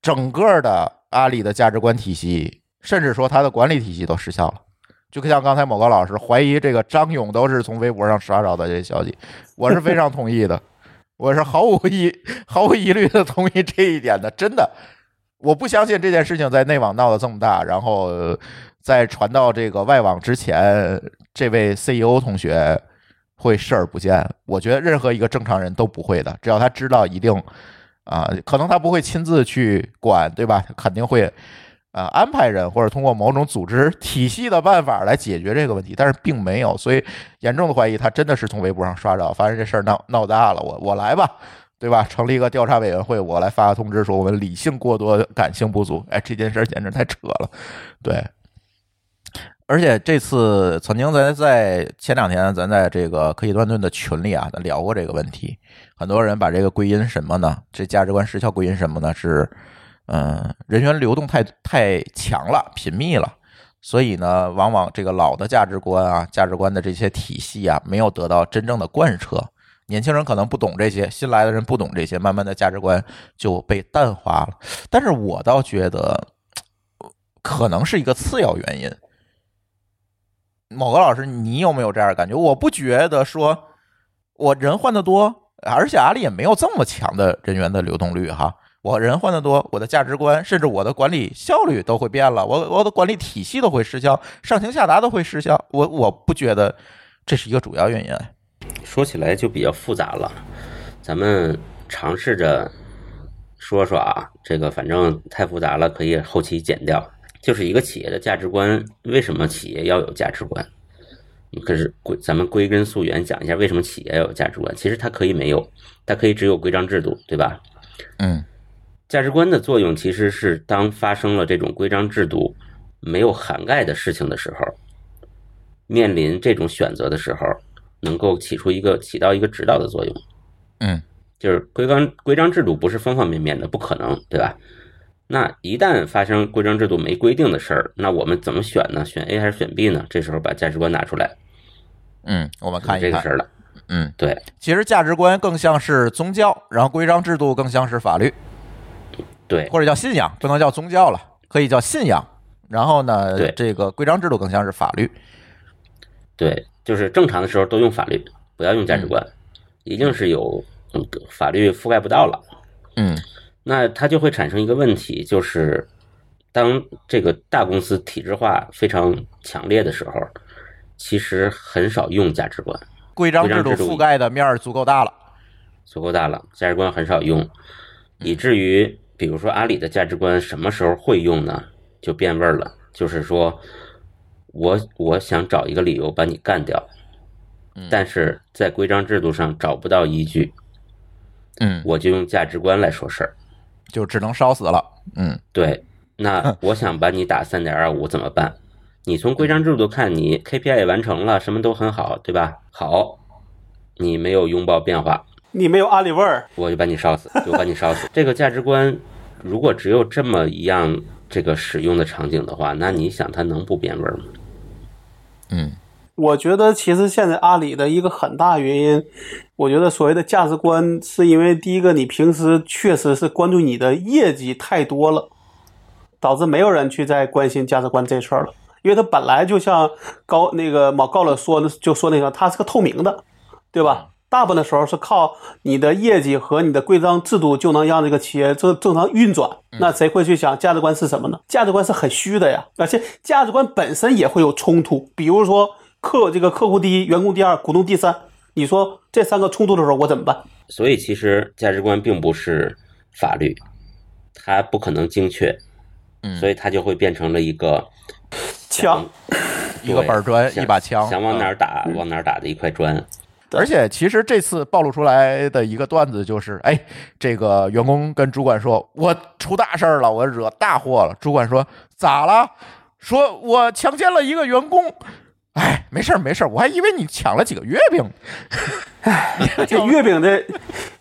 整个的阿里的价值观体系，甚至说它的管理体系都失效了。就像刚才某个老师怀疑这个张勇都是从微博上刷到的这些消息，我是非常同意的，我是毫无疑毫无疑虑的同意这一点的。真的，我不相信这件事情在内网闹得这么大，然后在传到这个外网之前，这位 CEO 同学会视而不见。我觉得任何一个正常人都不会的，只要他知道一定啊、可能他不会亲自去管，对吧？肯定会啊、安排人或者通过某种组织体系的办法来解决这个问题，但是并没有，所以严重的怀疑他真的是从微博上刷着，发现这事儿闹闹大了，我我来吧。对吧？成立一个调查委员会，我来发个通知说我们理性过多，感性不足。哎，这件事儿简直太扯了。对，而且这次曾经咱在前两天，咱在这个科技乱炖的群里啊，咱聊过这个问题。很多人把这个归因什么呢？这价值观失效归因什么呢？是，嗯，人员流动太太强了，频密了，所以呢，往往这个老的价值观啊，价值观的这些体系啊，没有得到真正的贯彻。年轻人可能不懂这些，新来的人不懂这些，慢慢的价值观就被淡化了。但是我倒觉得，可能是一个次要原因。某个老师，你有没有这样的感觉？我不觉得说，我人换的多，而且阿里也没有这么强的人员的流动率哈。我人换的多，我的价值观甚至我的管理效率都会变了，我我的管理体系都会失效，上行下达都会失效。我我不觉得这是一个主要原因。说起来就比较复杂了，咱们尝试着说说啊，这个反正太复杂了，可以后期剪掉。就是一个企业的价值观，为什么企业要有价值观？可是归咱们归根溯源讲一下，为什么企业要有价值观？其实它可以没有，它可以只有规章制度，对吧？嗯，价值观的作用其实是当发生了这种规章制度没有涵盖的事情的时候，面临这种选择的时候，能够起出一个起到一个指导的作用。嗯，就是规章规章制度不是方方面面的，不可能，对吧？那一旦发生规章制度没规定的事儿，那我们怎么选呢？选 A 还是选 B 呢？这时候把价值观拿出来，嗯，我们看一看这个事儿了。嗯，对，其实价值观更像是宗教，然后规章制度更像是法律，对，或者叫信仰，不能叫宗教了，可以叫信仰。然后呢对，这个规章制度更像是法律。对，就是正常的时候都用法律，不要用价值观，一定是有嗯法律覆盖不到了。嗯那它就会产生一个问题，就是当这个大公司体制化非常强烈的时候，其实很少用价值观，规章制度覆盖的面儿足够大了。足够大了，价值观很少用，以至于比如说阿里的价值观什么时候会用呢？就变味儿了，就是说我我想找一个理由把你干掉，但是在规章制度上找不到依据，嗯，我就用价值观来说事儿。就只能烧死了。嗯对，那 我想把你打三点二五怎么办？你从规章制度看，你 KPI 也完成了，什么都很好，对吧？好，你没有拥抱变化，你没有阿里味儿，我就把你烧死，就把你烧死。这个价值观，如果只有这么一样这个使用的场景的话，那你想它能不变味儿吗？嗯我觉得其实现在阿里的一个很大原因，我觉得所谓的价值观，是因为第一个，你平时确实是关注你的业绩太多了，导致没有人去再关心价值观这事儿了。因为它本来就像高那个毛高了说的，就说那个它是个透明的，对吧？大部分的时候是靠你的业绩和你的规章制度就能让这个企业正正常运转。那谁会去想价值观是什么呢？价值观是很虚的呀，而且价值观本身也会有冲突。比如说客这个客户第一，员工第二，股东第三，你说这三个冲突的时候，我怎么办？所以其实价值观并不是法律，它不可能精确，嗯，所以它就会变成了一个枪，一个板砖一把枪，想往哪嗯儿打往哪儿打的一块砖。而且其实这次暴露出来的一个段子就是，哎，这个员工跟主管说：“我出大事儿了，我惹大祸了。”主管说：“咋了？”说：“我强奸了一个员工。”哎，没事儿没事儿，我还以为你抢了几个月饼。这月饼这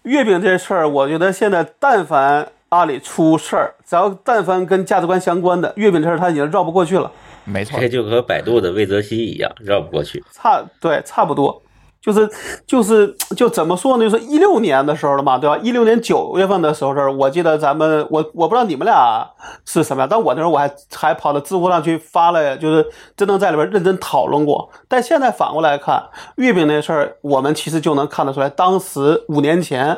月饼这事儿，我觉得现在但凡阿里出事儿，只要但凡跟价值观相关的月饼这事儿，他已经绕不过去了。没错这，就和百度的魏则西一样，绕不过去。差对差不多，就是就是就怎么说呢？就是一六年的时候了嘛，对吧？一六年九月份的时候，我记得咱们我我不知道你们俩是什么样，但我那时候我还还跑到知乎上去发了，就是真正在里边认真讨论过。但现在反过来看，月饼那事儿，我们其实就能看得出来，当时五年前，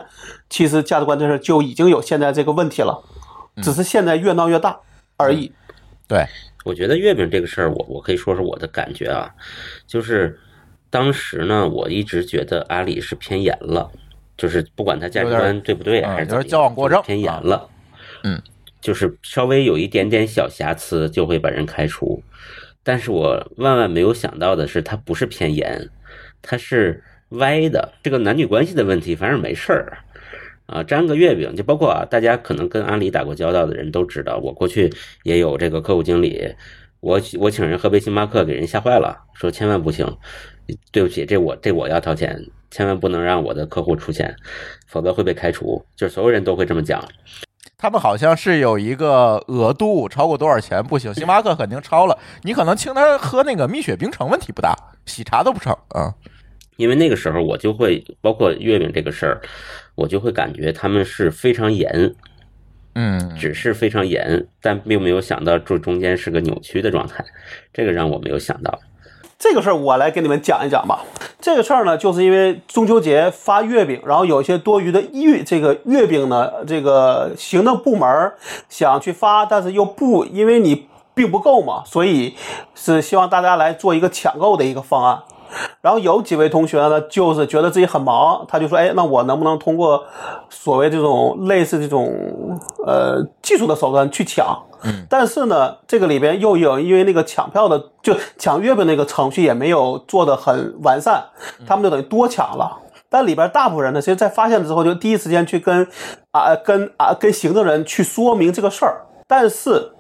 其实价值观这事儿就已经有现在这个问题了，只是现在越闹越大而已。对，我觉得月饼这个事儿，我我可以说说我的感觉啊，就是当时呢，我一直觉得阿里是偏严了，就是不管他价值观对不对，嗯还是怎么样有点矫枉过正偏严了。嗯，就是稍微有一点点小瑕疵就会把人开除。但是我万万没有想到的是，他不是偏严，他是歪的。这个男女关系的问题，反正没事儿。啊，沾个月饼，就包括啊，大家可能跟阿里打过交道的人都知道，我过去也有这个客户经理我我请人喝杯星巴克，给人吓坏了，说千万不行，对不起，这我这我要掏钱，千万不能让我的客户出钱，否则会被开除。就是所有人都会这么讲。他们好像是有一个额度，超过多少钱不行。星巴克肯定超了，你可能请他喝那个蜜雪冰城问题不大，喜茶都不成啊。因为那个时候我就会包括月饼这个事儿，我就会感觉他们是非常严，嗯，只是非常严，但并没有想到这中间是个扭曲的状态，这个让我没有想到。这个事儿我来给你们讲一讲吧。这个事儿呢，就是因为中秋节发月饼，然后有一些多余的月这个月饼呢，这个行政部门想去发，但是又不因为你并不够嘛，所以是希望大家来做一个抢购的一个方案。然后有几位同学呢，就是觉得自己很忙，他就说：“哎，那我能不能通过所谓这种类似这种呃技术的手段去抢？”嗯，但是呢，这个里边又有因为那个抢票的就抢月饼那个程序也没有做的很完善，他们就等于多抢了。但里边大部分人呢，其实在发现了之后，就第一时间去跟啊跟啊跟行政人去说明这个事儿，但是。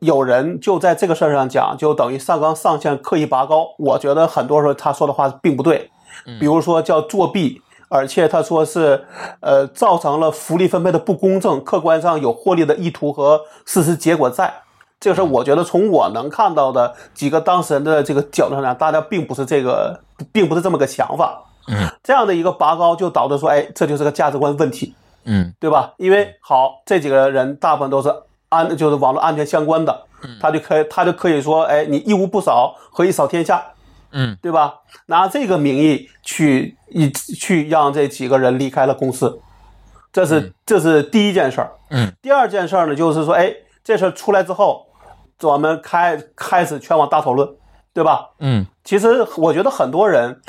有人就在这个事儿上讲，就等于上纲上线、刻意拔高。我觉得很多时候他说的话并不对，比如说叫作弊，而且他说是呃造成了福利分配的不公正，客观上有获利的意图和事实结果在。这个事儿，我觉得从我能看到的几个当事人的这个角度上讲，大家并不是这个，并不是这么个想法。嗯，这样的一个拔高就导致说，哎，这就是个价值观问题，嗯对吧？因为好，这几个人大部分都是安，就是网络安全相关的，他就可以他就可以说，哎，你一屋不扫，何以扫天下？嗯对吧？拿这个名义去一去让这几个人离开了公司，这是这是第一件事儿。嗯，第二件事儿呢，就是说，哎，这事儿出来之后，我们开开始全网大讨论，对吧？嗯其实我觉得很多人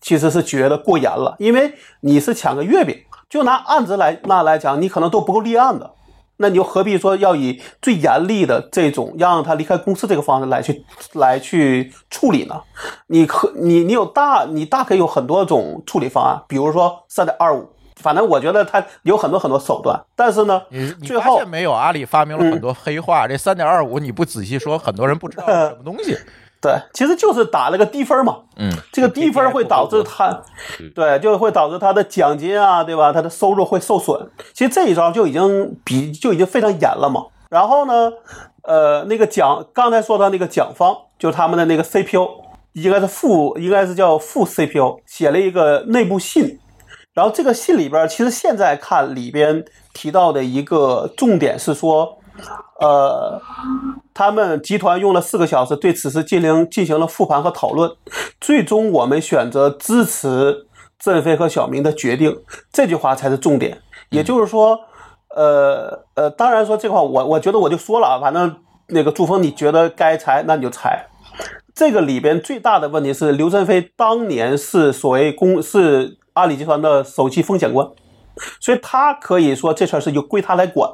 其实是觉得过严了，因为你是抢个月饼，就拿案子来那来讲，你可能都不够立案的，那你又何必说要以最严厉的这种让他离开公司这个方式来去来去处理呢？你可你你有大你大可以有很多种处理方案，比如说三点二五，反正我觉得他有很多很多手段，但是呢，你你最后发现没有？阿里发明了很多黑话，这三点二五你不仔细说，很多人不知道是什么东西。对，其实就是打了个低分嘛，嗯，这个低分会导致他，对，就会导致他的奖金啊，对吧？他的收入会受损。其实这一招就已经比就已经非常严了嘛。然后呢，呃，那个奖刚才说到那个奖方，就是他们的那个 CPO，应该是副，应该是叫副 CPO，写了一个内部信。然后这个信里边，其实现在看里边提到的一个重点是说，呃，他们集团用了四个小时对此事进行进行了复盘和讨论，最终我们选择支持振飞和小明的决定。这句话才是重点，也就是说，呃呃，当然说这话我我觉得我就说了啊，反正那个朱峰你觉得该裁那你就裁。这个里边最大的问题是，刘振飞当年是所谓公是阿里集团的首席风险官，所以他可以说这事儿是由归他来管。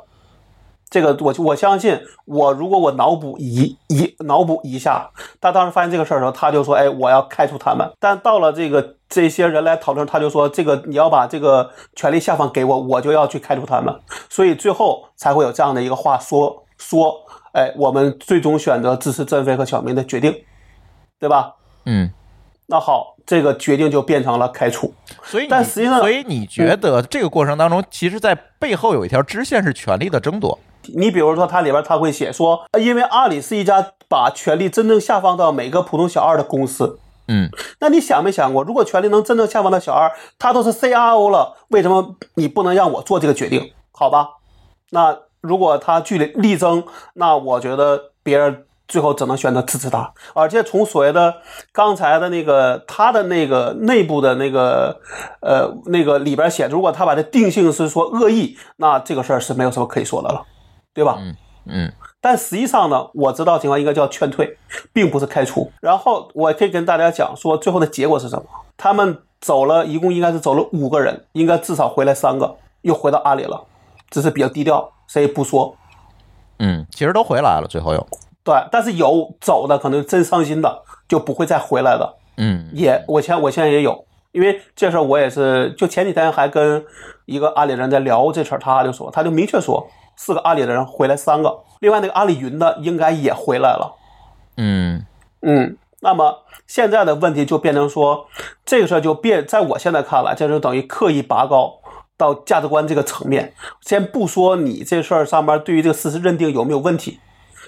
这个我我相信，我如果我脑补一一脑补一下，他当时发现这个事儿的时候，他就说：“哎，我要开除他们。”但到了这个这些人来讨论，他就说：“这个你要把这个权力下放给我，我就要去开除他们。”所以最后才会有这样的一个话说说：“哎，我们最终选择支持振飞和小明的决定，对吧？”嗯，那好，这个决定就变成了开除。所以你但实际上所以你觉得这个过程当中，其实在背后有一条支线是权力的争夺。你比如说，它里边它会写说，呃因为阿里是一家把权力真正下放到每个普通小二的公司。嗯那你想没想过，如果权力能真正下放到小二，他都是 CRO 了，为什么你不能让我做这个决定？好吧，那如果他据理力争，那我觉得别人最后只能选择支持他。而且从所谓的刚才的那个他的那个内部的那个呃那个里边写，如果他把它定性是说恶意，那这个事儿是没有什么可以说的了，对吧？嗯嗯但实际上呢，我知道情况应该叫劝退，并不是开除。然后我可以跟大家讲说，最后的结果是什么？他们走了一共应该是走了五个人，应该至少回来三个，又回到阿里了，只是比较低调，谁也不说。嗯，其实都回来了，最后又对，但是有走的可能真伤心的，就不会再回来的。嗯也，我现我现在也有，因为这事儿我也是，就前几天还跟一个阿里人在聊这事儿，他就说，他就明确说，四个阿里的人回来三个，另外那个阿里云的应该也回来了，嗯嗯，那么现在的问题就变成说，这个事儿就变，在我现在看来，这就等于刻意拔高到价值观这个层面。先不说你这事儿上面对于这个事实认定有没有问题，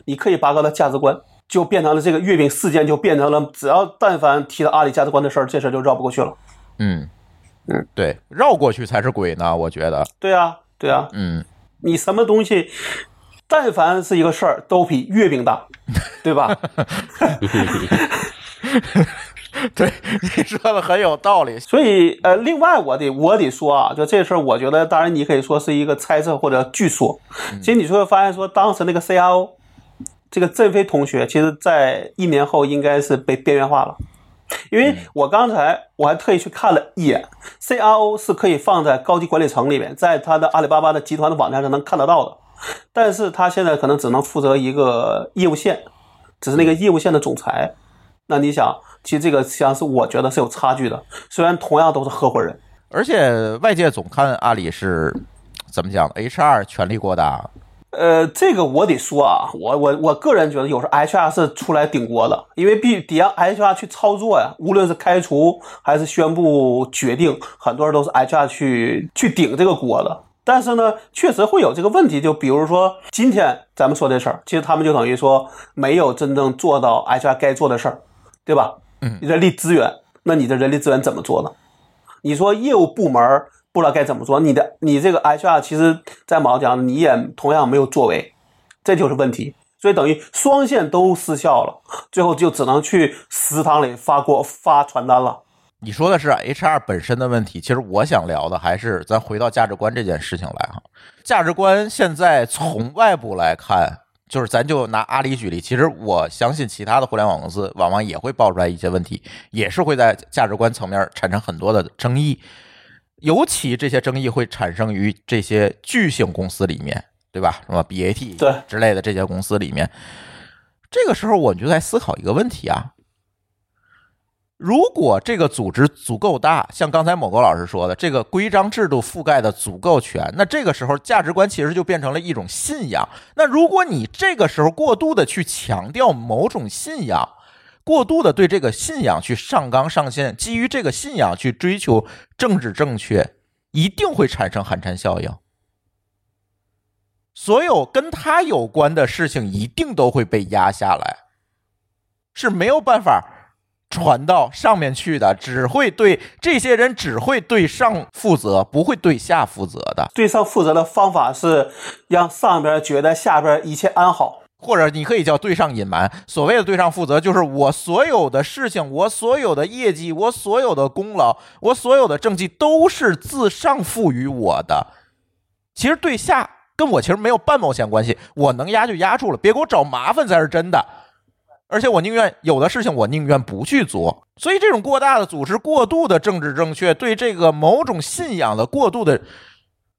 你刻意拔高到价值观，就变成了这个月饼事件，就变成了只要但凡提到阿里价值观的事儿，这事儿就绕不过去了。嗯嗯，对，绕过去才是鬼呢，我觉得。对啊，对啊，嗯，你什么东西，但凡是一个事儿，都比月饼大，对吧？对，你说的很有道理。所以，呃，另外我得我得说啊，就这事儿，我觉得当然你可以说是一个猜测或者据说。其实你就会发现说，当时那个 CIO 这个振飞同学，其实在一年后应该是被边缘化了。因为我刚才我还特意去看了一眼，CRO 是可以放在高级管理层里面，在他的阿里巴巴的集团的网站上能看得到的，但是他现在可能只能负责一个业务线，只是那个业务线的总裁。那你想，其实这个实际上是我觉得是有差距的，虽然同样都是合伙人，而且外界总看阿里是怎么讲，HR 权力过大。呃，这个我得说啊，我我我个人觉得，有时候 HR 是出来顶锅的，因为必得让 HR 去操作呀，无论是开除还是宣布决定，很多人都是 HR 去去顶这个锅的。但是呢，确实会有这个问题，就比如说今天咱们说这事儿，其实他们就等于说没有真正做到 HR 该做的事儿，对吧？嗯，人力资源，那你的人力资源怎么做呢？你说业务部门不知道该怎么做，你的你这个 HR 其实，在某讲你也同样没有作为，这就是问题。所以等于双线都失效了，最后就只能去食堂里发过发传单了。你说的是 HR 本身的问题，其实我想聊的还是咱回到价值观这件事情来哈。价值观现在从外部来看，就是咱就拿阿里举例，其实我相信其他的互联网公司往往也会爆出来一些问题，也是会在价值观层面产生很多的争议。尤其这些争议会产生于这些巨型公司里面，对吧？什么 BAT 对之类的这些公司里面，这个时候我们就在思考一个问题啊：如果这个组织足够大，像刚才某个老师说的，这个规章制度覆盖的足够全，那这个时候价值观其实就变成了一种信仰。那如果你这个时候过度的去强调某种信仰，过度的对这个信仰去上纲上线，基于这个信仰去追求政治正确，一定会产生寒蝉效应。所有跟他有关的事情一定都会被压下来，是没有办法传到上面去的，只会对这些人只会对上负责，不会对下负责的。对上负责的方法是让上边觉得下边一切安好。或者你可以叫对上隐瞒。所谓的对上负责，就是我所有的事情，我所有的业绩，我所有的功劳，我所有的政绩都是自上赋予我的。其实对下跟我其实没有半毛钱关系，我能压就压住了，别给我找麻烦才是真的。而且我宁愿有的事情我宁愿不去做。所以这种过大的组织、过度的政治正确，对这个某种信仰的过度的。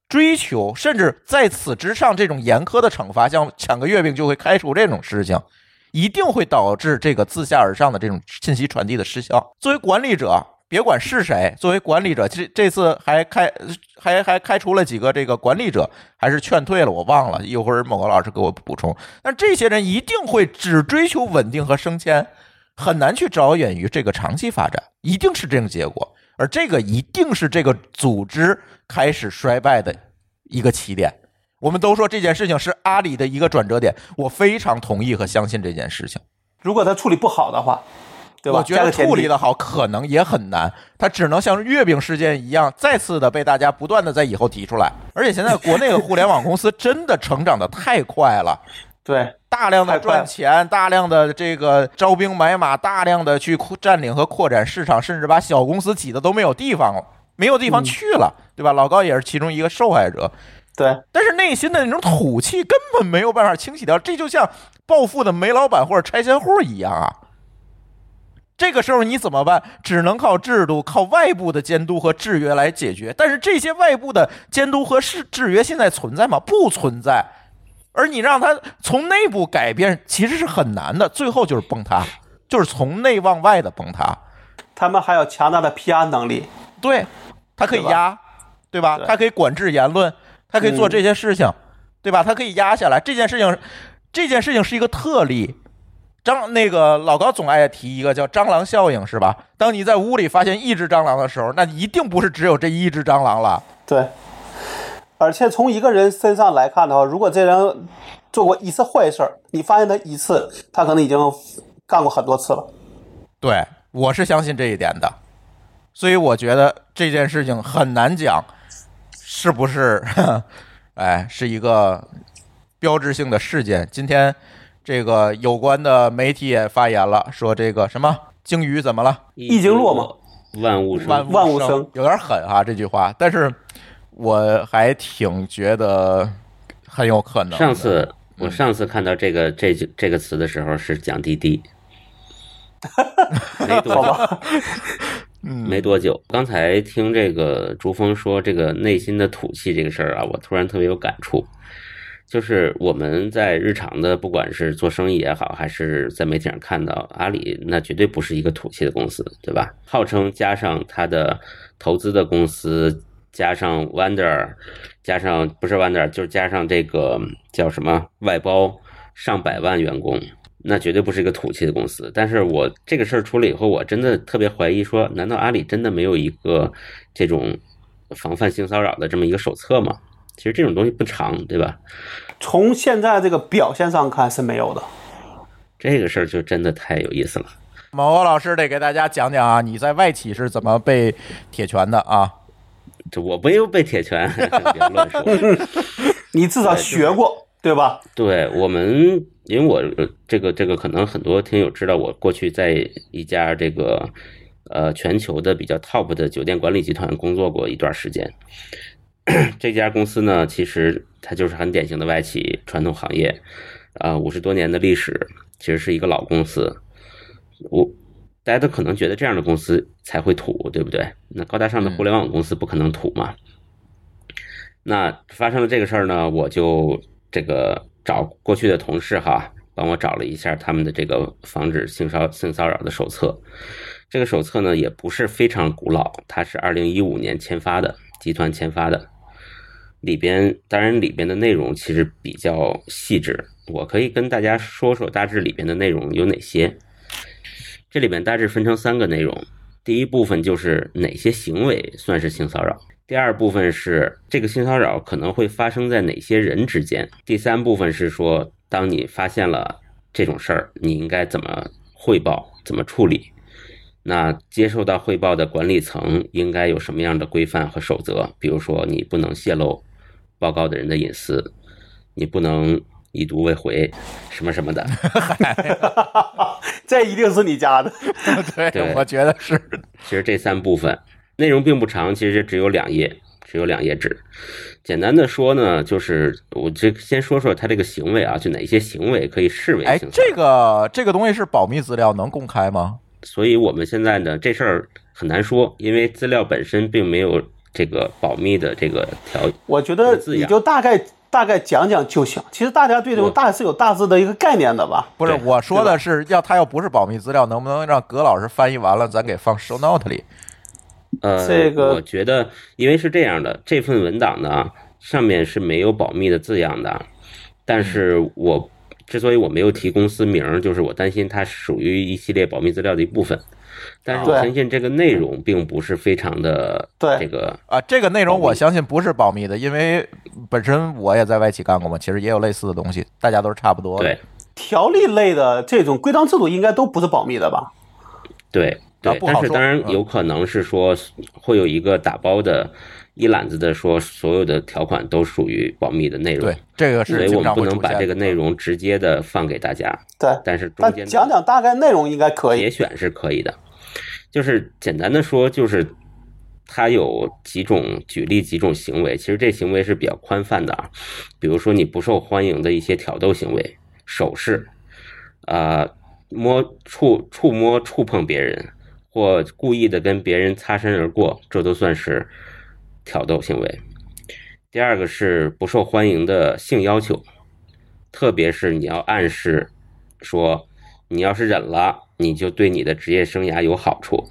追求，甚至在此之上，这种严苛的惩罚，像抢个月饼就会开除这种事情，一定会导致这个自下而上的这种信息传递的失效。作为管理者，别管是谁，作为管理者，这这次还开 还还开除了几个这个管理者，还是劝退了，我忘了，一会儿某个老师给我补充。但这些人一定会只追求稳定和升迁，很难去着眼于这个长期发展，一定是这个结果。而这个一定是这个组织开始衰败的一个起点。我们都说这件事情是阿里的一个转折点，我非常同意和相信这件事情。如果他处理不好的话，对吧？我觉得处理的好可能也很难，他只能像月饼事件一样，再次的被大家不断的在以后提出来。而且现在国内的互联网公司真的成长的太快了。对，大量的赚钱，大量的这个招兵买马，大量的去占领和扩展市场，甚至把小公司挤的都没有地方了，没有地方去了，对吧？老高也是其中一个受害者。对，但是内心的那种土气根本没有办法清洗掉，这就像暴富的煤老板或者拆迁户一样啊。这个时候你怎么办？只能靠制度、靠外部的监督和制约来解决。但是这些外部的监督和制制约现在存在吗？不存在。而你让他从内部改变，其实是很难的，最后就是崩塌，就是从内往外的崩塌。他们还有强大的 PR 能力，对，他可以压，对吧？他可以管制言论，他可以做这些事情，对吧？他可以压下来。这件事情，这件事情是一个特例，蟑那个老高总爱提一个叫蟑螂效应，是吧？当你在屋里发现一只蟑螂的时候，那一定不是只有这一只蟑螂了。对，而且从一个人身上来看的话，如果这人做过一次坏事儿，你发现他一次，他可能已经干过很多次了。对，我是相信这一点的，所以我觉得这件事情很难讲是不是，哎，是一个标志性的事件。今天这个有关的媒体也发言了，说这个什么鲸鱼怎么了？一鲸落嘛，万物生。万物生有点狠哈这句话，但是我还挺觉得很有可能。上次我上次看到这个这这个词的时候是讲滴滴，没多久，没多久。刚才听这个朱峰说这个内心的土气这个事儿啊，我突然特别有感触。就是我们在日常的，不管是做生意也好，还是在媒体上看到阿里，那绝对不是一个土气的公司，对吧？号称加上它的投资的公司，加上 Wonder，加上不是 Wonder，就是加上这个叫什么外包上百万员工，那绝对不是一个土气的公司。但是我这个事儿出了以后，我真的特别怀疑说，难道阿里真的没有一个这种防范性骚扰的这么一个手册吗？其实这种东西不长，对吧？从现在这个表现上看是没有的。这个事儿就真的太有意思了。某个老师得给大家讲讲啊，你在外企是怎么被铁拳的啊？这我没有被铁拳，别乱说。你至少学过，对吧？对我们，因为我呃这个这个可能很多听友知道，我过去在一家这个呃全球的比较 top 的酒店管理集团工作过一段时间。这家公司呢，其实它就是很典型的外企传统行业，啊，五十多年的历史，其实是一个老公司。我大家都可能觉得这样的公司才会土，对不对？那高大上的互联网公司不可能土嘛。那发生了这个事儿呢，我就这个找过去的同事哈，帮我找了一下他们的这个防止性骚性骚扰的手册。这个手册呢也不是非常古老，它是二零一五年签发的，集团签发的。里边当然里边的内容其实比较细致，我可以跟大家说说大致里边的内容有哪些。这里面大致分成三个内容，第一部分就是哪些行为算是性骚扰，第二部分是这个性骚扰可能会发生在哪些人之间，第三部分是说当你发现了这种事儿，你应该怎么汇报，怎么处理。那接受到汇报的管理层应该有什么样的规范和守则？比如说，你不能泄露报告的人的隐私，你不能已读未回，什么什么的。这一定是你家的。对，对我觉得是。其实这三部分内容并不长，其实只有两页，只有两页纸。简单的说呢，就是我这先说说他这个行为啊，就哪些行为可以视为哎。这个这个东西是保密资料，能公开吗？所以我们现在呢，这事儿很难说，因为资料本身并没有这个保密的这个条。我觉得你就大概大概讲讲就行。其实大家对这种大是有大致的一个概念的吧？不是，我说的是要他要不是保密资料，能不能让葛老师翻译完了，咱给放 show note 里？呃，这个我觉得，因为是这样的，这份文档呢上面是没有保密的字样的，但是我之所以我没有提公司名，就是我担心它属于一系列保密资料的一部分。但是我相信这个内容并不是非常的对这个啊，这个内容我相信不是保密的，因为本身我也在外企干过嘛，其实也有类似的东西，大家都是差不多的。对条例类的这种规章制度应该都不是保密的吧？对对，不好说但是当然嗯有可能是说会有一个打包的一揽子的说所有的条款都属于保密的内容对，，这个所是我们不能把这个内容直接的放给大家，对，但是中间讲讲大概内容应该可以。节选是可以的。就是简单的说，就是它有几种举例几种行为，其实这行为是比较宽泛的啊，比如说你不受欢迎的一些挑逗行为，手势，啊、摸触触摸触碰别人，或故意的跟别人擦身而过，这都算是挑逗行为。第二个是不受欢迎的性要求，特别是你要暗示说，你要是忍了，你就对你的职业生涯有好处。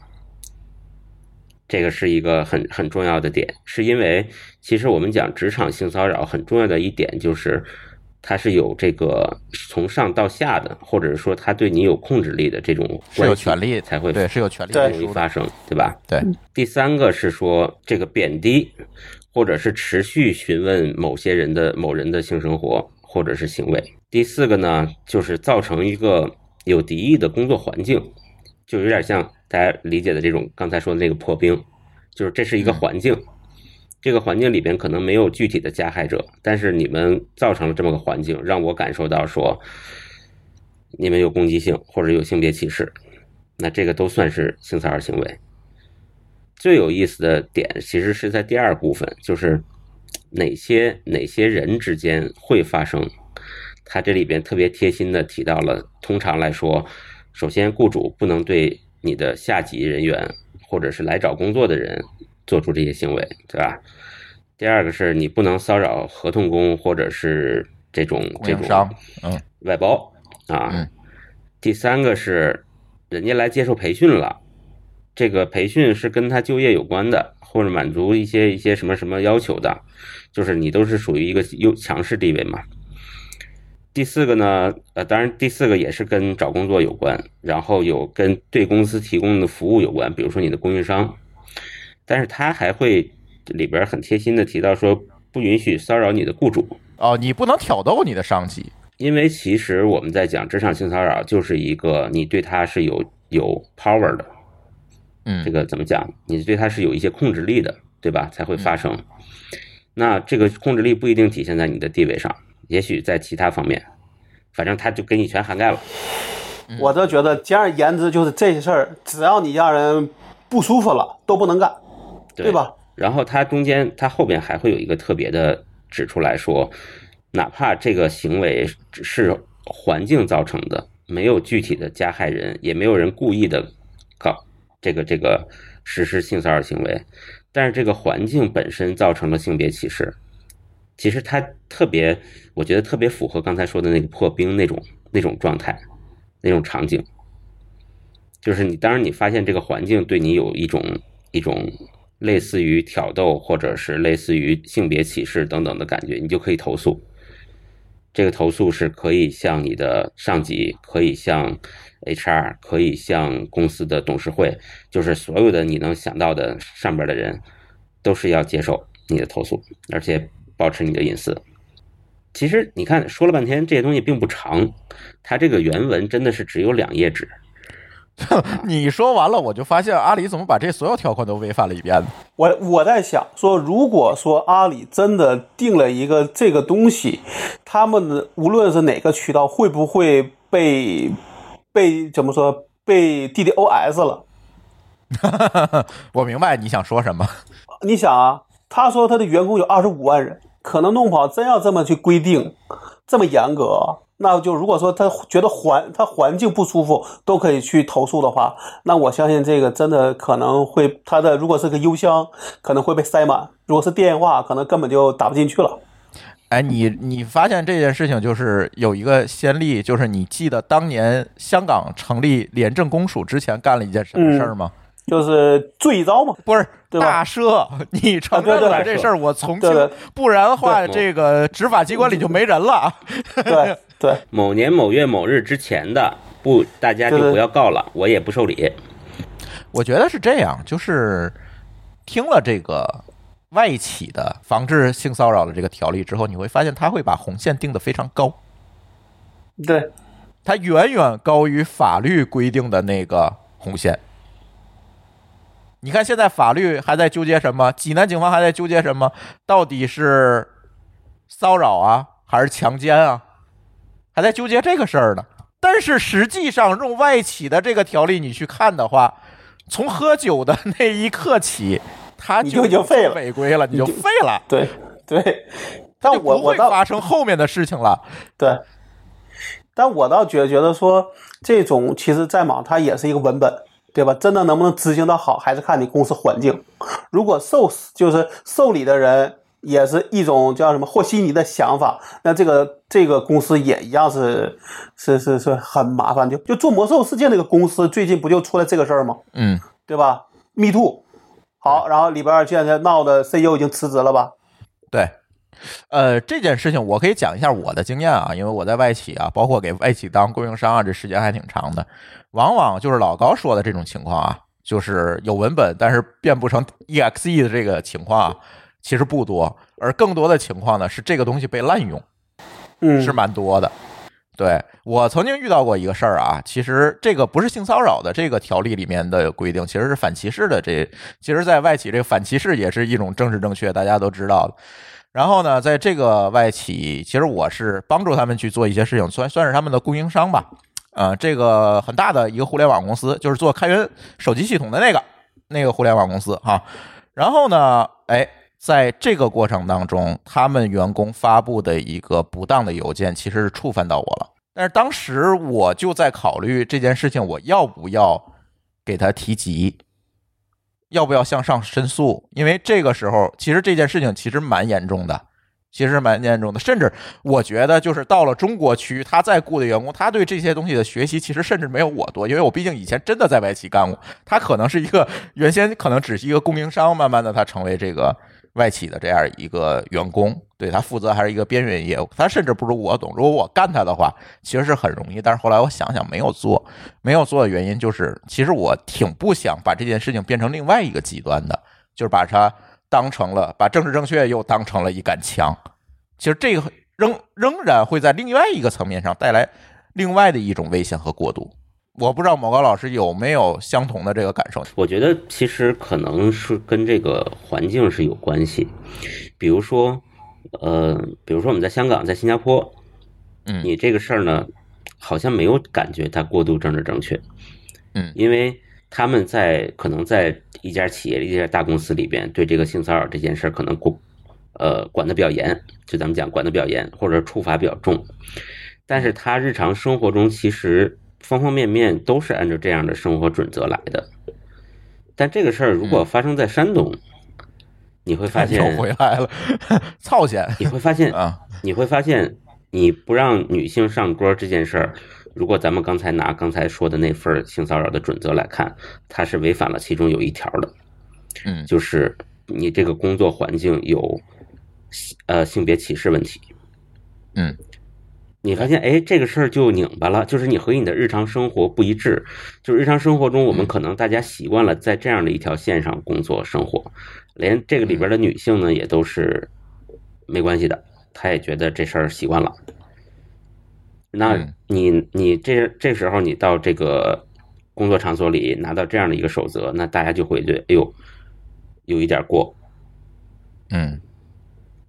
这个是一个很很重要的点，是因为其实我们讲职场性骚扰很重要的一点就是，它是有这个从上到下的，或者是说他对你有控制力的这种是有关系权利才会对，是有权利容易发生，对吧？对，第三个是说这个贬低，或者是持续询问某些人的某人的性生活或者是行为。第四个呢，就是造成一个有敌意的工作环境，就有点像大家理解的这种刚才说的那个破冰，就是这是一个环境。这个环境里边可能没有具体的加害者，但是你们造成了这么个环境，让我感受到说你们有攻击性或者有性别歧视，那这个都算是性骚扰行为。最有意思的点其实是在第二部分，就是哪些哪些人之间会发生。他这里边特别贴心的提到了，通常来说，首先雇主不能对你的下级人员或者是来找工作的人做出这些行为，对吧？第二个是你不能骚扰合同工或者是这种这种商，嗯外包啊。嗯第三个是人家来接受培训了，这个培训是跟他就业有关的，或者满足一些一些什么什么要求的，就是你都是属于一个优强势地位嘛。第四个呢，呃，当然第四个也是跟找工作有关，然后有跟对公司提供的服务有关，比如说你的供应商，但是他还会里边很贴心的提到说，不允许骚扰你的雇主，哦，你不能挑逗你的上级，因为其实我们在讲职场性骚扰，就是一个你对他是有有 power 的，嗯。这个怎么讲？你对他是有一些控制力的，对吧？才会发生。那这个控制力不一定体现在你的地位上，也许在其他方面，反正他就给你全涵盖了。我倒觉得简而言之就是这些事儿，只要你让人不舒服了，都不能干，对吧？然后他中间，他后边还会有一个特别的指出来说，哪怕这个行为只是环境造成的，没有具体的加害人，也没有人故意的搞这个这个实施性骚扰行为，但是这个环境本身造成了性别歧视，其实他特别，我觉得特别符合刚才说的那个破冰那种那种状态，那种场景。就是你，当然你发现这个环境对你有一种一种类似于挑逗，或者是类似于性别歧视等等的感觉，你就可以投诉。这个投诉是可以向你的上级，可以向 HR，可以向公司的董事会，就是所有的你能想到的上边的人，都是要接受你的投诉，而且保持你的隐私。其实你看说了半天，这些东西并不长，它这个原文真的是只有两页纸。你说完了，我就发现阿里怎么把这所有条款都违反了一遍呢？我我在想说，如果说阿里真的定了一个这个东西，他们的无论是哪个渠道，会不会被被怎么说被 DDoS 了？我明白你想说什么。你想啊，他说他的员工有二十五万人，可能弄不好真要这么去规定，这么严格，那就如果说他觉得环他环境不舒服，都可以去投诉的话，那我相信这个真的可能会他的如果是个邮箱，可能会被塞满；如果是电话，可能根本就打不进去了。哎，你你发现这件事情就是有一个先例，就是你记得当年香港成立廉政公署之前干了一件什么事儿吗？就是罪遭嘛，不是对大赦，你承认了这事儿，我从轻不然的话，这个执法机关里就没人了。对 对。某年某月某日之前的，不，大家就不要告了，我也不受理。我觉得是这样，就是听了这个外企的防治性骚扰的这个条例之后，你会发现他会把红线定得非常高，对，它远远高于法律规定的那个红线。你看，现在法律还在纠结什么？济南警方还在纠结什么？到底是骚扰啊，还是强奸啊？还在纠结这个事儿呢。但是实际上，用外企的这个条例你去看的话，从喝酒的那一刻起，他就已经废了违规了，你就废了，对对，但我我倒发生后面的事情了。对，但我倒觉觉得说，这种其实在忙它也是一个文本，对吧？真的能不能执行的好，还是看你公司环境。如果受就是受理的人也是一种叫什么和稀泥的想法，那这个这个公司也一样是是是是很麻烦。就就做魔兽世界那个公司，最近不就出了这个事儿吗？嗯，对吧？Me too，好，然后里边儿现在闹的 CEO 已经辞职了吧？对，呃，这件事情我可以讲一下我的经验啊，因为我在外企啊，包括给外企当供应商啊，这时间还挺长的。往往就是老高说的这种情况啊，就是有文本但是变不成 exe 的这个情况啊，其实不多，而更多的情况呢是这个东西被滥用，嗯，是蛮多的。对我曾经遇到过一个事儿啊，其实这个不是性骚扰的这个条例里面的规定，其实是反歧视的。这其实，在外企这个反歧视也是一种政治正确，大家都知道的。然后呢，在这个外企，其实我是帮助他们去做一些事情，算算是他们的供应商吧。呃，这个很大的一个互联网公司，就是做开源手机系统的那个那个互联网公司哈。然后呢，哎，在这个过程当中，他们员工发布的一个不当的邮件，其实是触犯到我了。但是当时我就在考虑这件事情，我要不要给他提及，要不要向上申诉？因为这个时候，其实这件事情其实蛮严重的，其实蛮严重的。甚至我觉得，就是到了中国区，他再雇的员工，他对这些东西的学习，其实甚至没有我多，因为我毕竟以前真的在外企干过。他可能是一个原先可能只是一个供应商，慢慢的他成为这个外企的这样一个员工，对他负责还是一个边缘业务，他甚至不如我懂。如果我干他的话，其实是很容易。但是后来我想想，没有做，没有做的原因就是，其实我挺不想把这件事情变成另外一个极端的，就是把它当成了把政治正确又当成了一杆枪。其实这个仍仍然会在另外一个层面上带来另外的一种危险和过度。我不知道某高老师有没有相同的这个感受？我觉得其实可能是跟这个环境是有关系，比如说，呃，比如说我们在香港、在新加坡，嗯。你这个事儿呢，好像没有感觉它过度政治正确，嗯。因为他们在可能在一家企业、一家大公司里边，对这个性骚扰这件事儿可能过，呃，管得比较严，就咱们讲管得比较严，或者处罚比较重，但是他日常生活中其实方方面面都是按照这样的生活准则来的。但这个事儿如果发生在山东，你会发 现又，回来了，操险你会发现，啊！你会发现，你不让女性上桌这件事儿，如果咱们刚才拿刚才说的那份性骚扰的准则来看，它是违反了其中有一条的，嗯就是你这个工作环境有呃性别歧视问题。嗯你发现，哎，这个事儿就拧巴了，就是你和你的日常生活不一致。就是日常生活中，我们可能大家习惯了在这样的一条线上工作生活，连这个里边的女性呢，也都是没关系的，她也觉得这事儿习惯了。那嗯你你这这时候你到这个工作场所里拿到这样的一个守则，那大家就会觉得，哎呦，有一点过。嗯，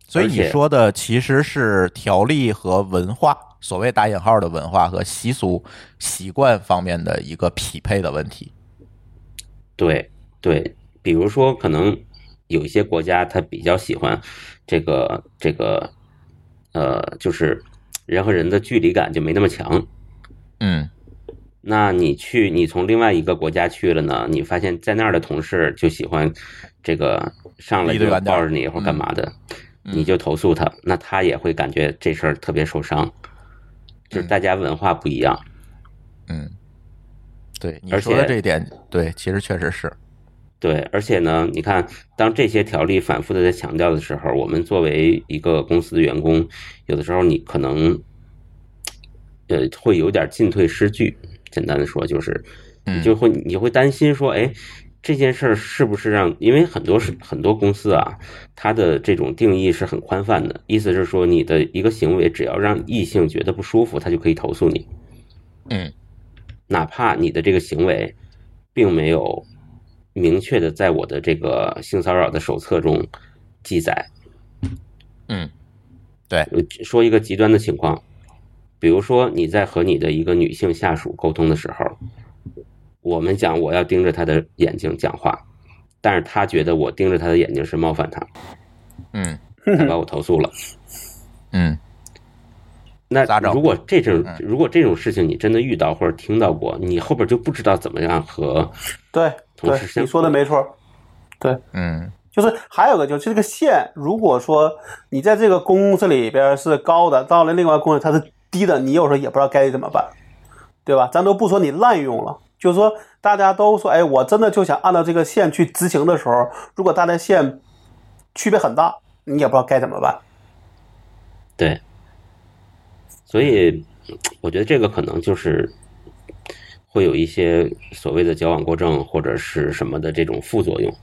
所以你说的其实是条例和文化，所谓打引号的文化和习俗习惯方面的一个匹配的问题。对对，比如说可能有一些国家他比较喜欢这个这个呃，就是人和人的距离感就没那么强。嗯那你去，你从另外一个国家去了呢，你发现在那儿的同事就喜欢这个上来就抱着你或干嘛的，嗯你就投诉他，那他也会感觉这事儿特别受伤，就是大家文化不一样。嗯，对你而说的且这一点，对，其实确实是。对，而且呢，你看，当这些条例反复的在强调的时候，我们作为一个公司的员工，有的时候你可能，呃，会有点进退失据。简单的说，就是你就会你会担心说，哎，这件事儿是不是让？因为很多是很多公司啊，它的这种定义是很宽泛的，意思是说，你的一个行为只要让异性觉得不舒服，他就可以投诉你。嗯哪怕你的这个行为并没有明确的在我的这个性骚扰的手册中记载。嗯，对，呃说一个极端的情况，比如说你在和你的一个女性下属沟通的时候，我们讲我要盯着他的眼睛讲话，但是他觉得我盯着他的眼睛是冒犯他，嗯他把我投诉了。嗯那咋整如果这种嗯如果这种事情你真的遇到或者听到过，你后边就不知道怎么样和对对同你说的没错。对，嗯就是还有个就是这个线，如果说你在这个公司里边是高的，到了另外公司它是低的，你有时候也不知道该怎么办，对吧？咱都不说你滥用了，就是说大家都说，哎，我真的就想按照这个线去执行的时候，如果大家线区别很大，你也不知道该怎么办。对，所以我觉得这个可能就是会有一些所谓的矫枉过正或者是什么的这种副作用。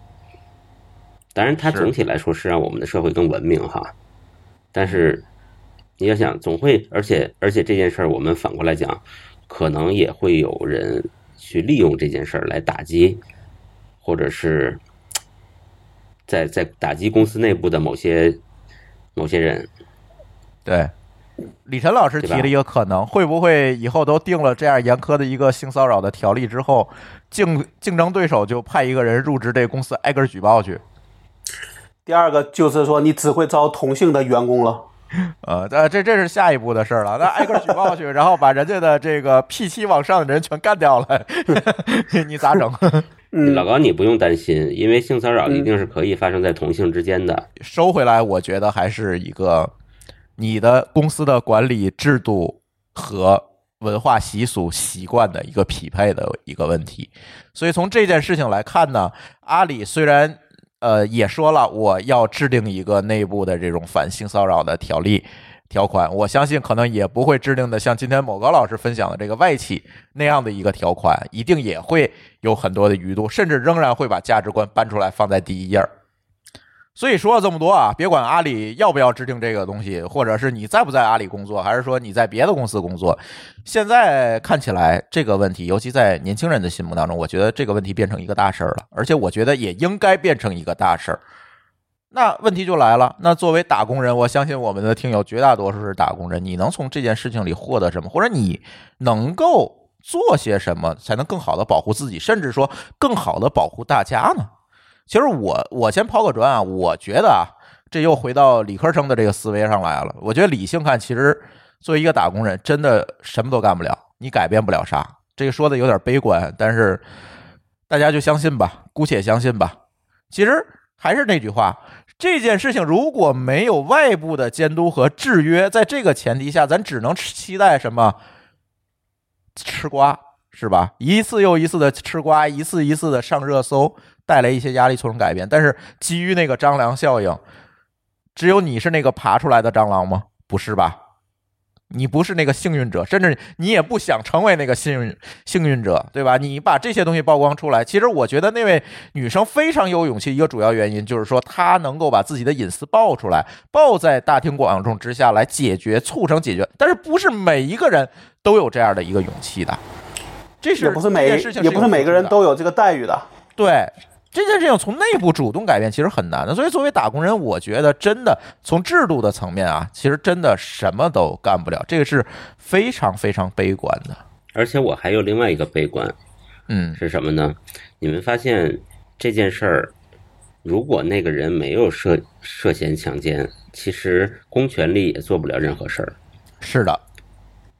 当然，它是总体来说是让我们的社会更文明哈。但是你要想，总会，而且而且这件事儿，我们反过来讲，可能也会有人去利用这件事儿来打击，或者是在在打击公司内部的某些某些人。对，李晨老师提了一个可能，会不会以后都定了这样严苛的一个性骚扰的条例之后，竞竞争对手就派一个人入职这个公司挨个儿举报去？第二个就是说，你只会招同性的员工了。呃，这这这是下一步的事儿了。那挨个举报去，然后把人家的这个 P 七往上的人全干掉了，你咋整？嗯，老高，你不用担心，因为性骚扰一定是可以发生在同性之间的。收回来，我觉得还是一个你的公司的管理制度和文化习俗习惯的一个匹配的一个问题。所以从这件事情来看呢，阿里虽然呃也说了我要制定一个内部的这种反性骚扰的条例。条款，我相信可能也不会制定的像今天某高老师分享的这个外企那样的一个条款，一定也会有很多的余度，甚至仍然会把价值观搬出来放在第一页儿。所以说了这么多啊，别管阿里要不要制定这个东西，或者是你在不在阿里工作，还是说你在别的公司工作，现在看起来这个问题，尤其在年轻人的心目当中，我觉得这个问题变成一个大事儿了，而且我觉得也应该变成一个大事儿。那问题就来了，那作为打工人，我相信我们的听友绝大多数是打工人，你能从这件事情里获得什么，或者你能够做些什么，才能更好的保护自己，甚至说更好的保护大家呢？其实我我先抛个砖啊，我觉得啊，这又回到理科生的这个思维上来了。我觉得理性看，其实作为一个打工人，真的什么都干不了，你改变不了啥。这个说的有点悲观，但是大家就相信吧，姑且相信吧。其实还是那句话，这件事情如果没有外部的监督和制约，在这个前提下，咱只能期待什么？吃瓜是吧？一次又一次的吃瓜，一次一次的上热搜，带来一些压力，促成改变。但是基于那个蟑螂效应，只有你是那个爬出来的蟑螂吗？不是吧？你不是那个幸运者，甚至你也不想成为那个幸运幸运者，对吧？你把这些东西曝光出来，其实我觉得那位女生非常有勇气。一个主要原因就是说，她能够把自己的隐私爆出来，爆在大庭广众之下来解决，促成解决。但是不是每一个人都有这样的一个勇气的，这是也不是每这件事情也不是每个人都有这个待遇的。对这件事情从内部主动改变其实很难的，所以作为打工人，我觉得真的从制度的层面啊，其实真的什么都干不了，这个是非常非常悲观的。而且我还有另外一个悲观嗯是什么呢？你们发现这件事儿，如果那个人没有涉涉嫌强奸，其实公权力也做不了任何事儿。是的，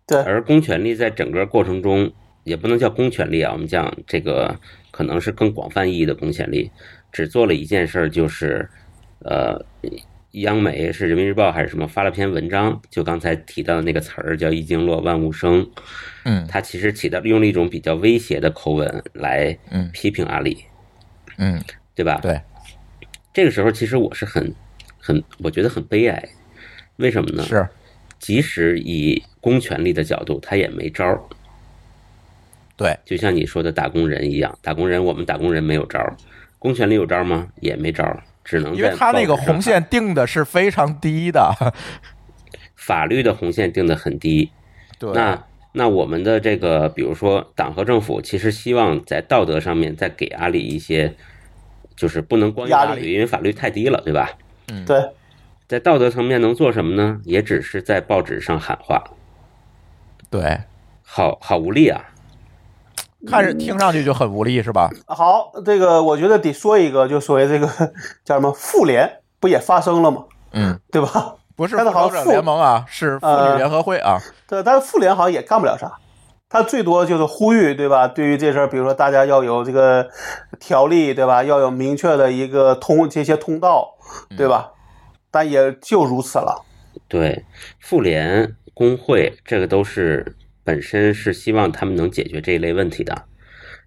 对，而公权力在整个过程中，也不能叫公权力啊，我们讲这个可能是更广泛意义的公权力，只做了一件事儿，就是呃，央媒是人民日报还是什么发了篇文章，就刚才提到的那个词儿叫“一经落万物生”，嗯它其实起到用了一种比较威胁的口吻来嗯批评阿里，嗯，对吧？对，这个时候其实我是很很我觉得很悲哀，为什么呢？是即使以公权力的角度，他也没招儿。对，就像你说的打工人一样，打工人我们打工人没有招儿，公权力有招儿吗？也没招儿，只能因为在他那个红线定的是非常低的，法律的红线定的很低。对，那那我们的这个，比如说党和政府，其实希望在道德上面再给阿里一些，就是不能光用压力，因为法律太低了，对吧？对，在道德层面能做什么呢？也只是在报纸上喊话，对，好好无力啊！看着听上去就很无力，是吧？好，这个我觉得得说一个，就所谓这个 叫什么妇联，不也发生了吗？嗯，对吧？不是但是好像妇复仇者联盟啊，是妇女呃联合会啊。对，但是妇联好像也干不了啥，他最多就是呼吁，对吧？对于这事儿，比如说大家要有这个条例，对吧？要有明确的一个通这些通道，对吧？但也就如此了。对，妇联、工会，这个都是本身是希望他们能解决这一类问题的，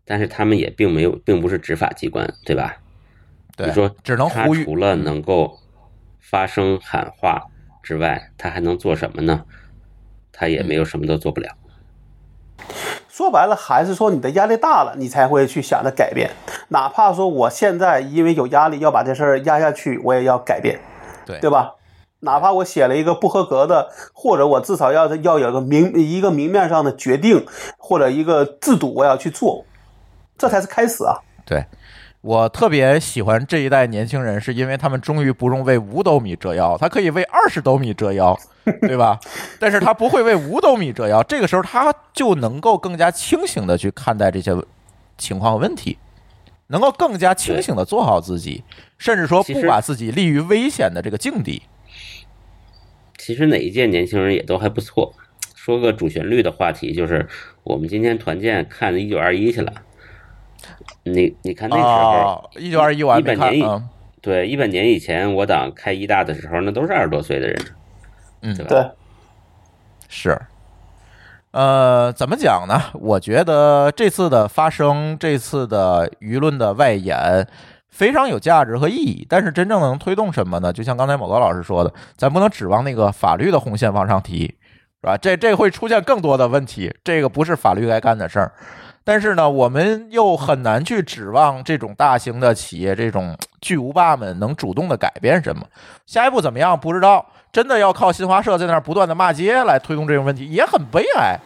但是他们也并没有，并不是执法机关，对吧？对，你说只能他呼吁除了能够发声喊话，之外，他还能做什么呢？他也没有什么都做不了。说白了，还是说你的压力大了，你才会去想着改变。哪怕说我现在因为有压力要把这事儿压下去，我也要改变，对对吧？哪怕我写了一个不合格的，或者我至少要要有个明一个明面上的决定，或者一个制度，我要去做，这才是开始啊。对我特别喜欢这一代年轻人，是因为他们终于不用为五斗米折腰，他可以为二十斗米折腰，对吧？但是他不会为五斗米折腰，这个时候他就能够更加清醒的去看待这些情况和问题，能够更加清醒的做好自己，甚至说不把自己立于危险的这个境地。其实哪一届年轻人也都还不错。说个主旋律的话题，就是我们今天团建看一九二一去了。你你看那时候，哦，一九二一一百年以啊，对一百年以前我党开一大的时候，那都是二十多岁的人，嗯对吧？对，是，呃，怎么讲呢？我觉得这次的发生，这次的舆论的外延非常有价值和意义。但是真正能推动什么呢？就像刚才某高老师说的，咱不能指望那个法律的红线往上提，是吧？这这会出现更多的问题，这个不是法律该干的事儿。但是呢，我们又很难去指望这种大型的企业、这种巨无霸们能主动的改变什么。下一步怎么样不知道，真的要靠新华社在那儿不断的骂街来推动这个问题，也很悲哀。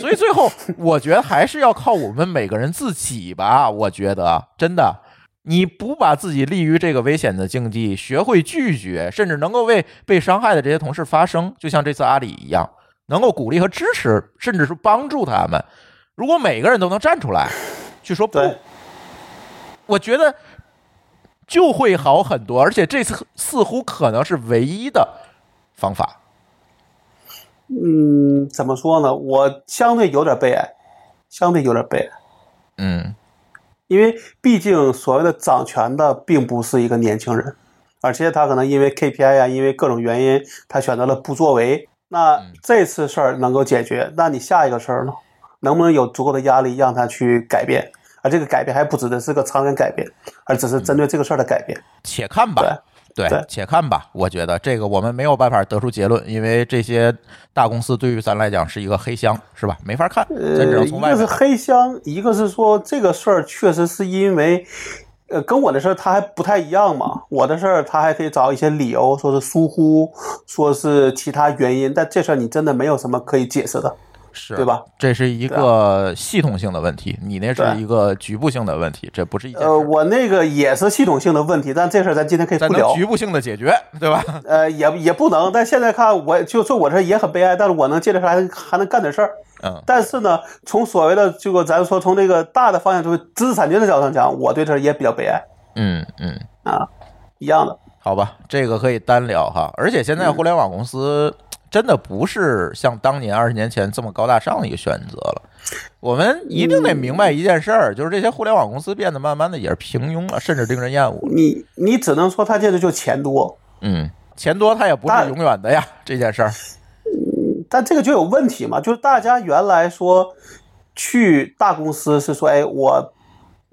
所以最后，我觉得还是要靠我们每个人自己吧。我觉得真的，你不把自己立于这个危险的境地，学会拒绝，甚至能够为被伤害的这些同事发声，就像这次阿里一样，能够鼓励和支持，甚至是帮助他们。如果每个人都能站出来去说不，对我觉得就会好很多，而且这次似乎可能是唯一的方法。嗯，怎么说呢？我相对有点悲哀，相对有点悲哀，嗯因为毕竟所谓的掌权的并不是一个年轻人，而且他可能因为 KPI 啊、因为各种原因，他选择了不作为。那这次事儿能够解决，那你下一个事儿呢？能不能有足够的压力让他去改变？而这个改变还不指的是个长远改变，而只是针对这个事儿的改变。且看吧。对，对且看吧。我觉得这个我们没有办法得出结论，因为这些大公司对于咱来讲是一个黑箱，是吧？没法看，咱只呃，能一个是从外面看。黑箱，一个是说这个事儿确实是因为，呃，跟我的事儿他还不太一样嘛。我的事儿他还可以找一些理由，说是疏忽，说是其他原因，但这事儿你真的没有什么可以解释的，是对吧？这是一个系统性的问题，你那是一个局部性的问题，这不是一件事呃，我那个也是系统性的问题，但这事儿咱今天可以咱不聊。局部性的解决，对吧？呃，也也不能，但现在看，我就说我这也很悲哀，但是我能接着还还能干点事儿。嗯，但是呢，从所谓的这个咱说从这个大的方向，就是知识产权的角度上讲，我对这也比较悲哀嗯嗯，啊，一样的。好吧，这个可以单聊哈。而且现在互联网公司真的不是像当年二十年前这么高大上的一个选择了。我们一定得明白一件事儿，就是这些互联网公司变得慢慢的也是平庸了，甚至令人厌恶。你你只能说他这个就钱多，嗯，钱多他也不是永远的呀，这件事儿。但这个就有问题嘛，就是大家原来说去大公司是说，哎，我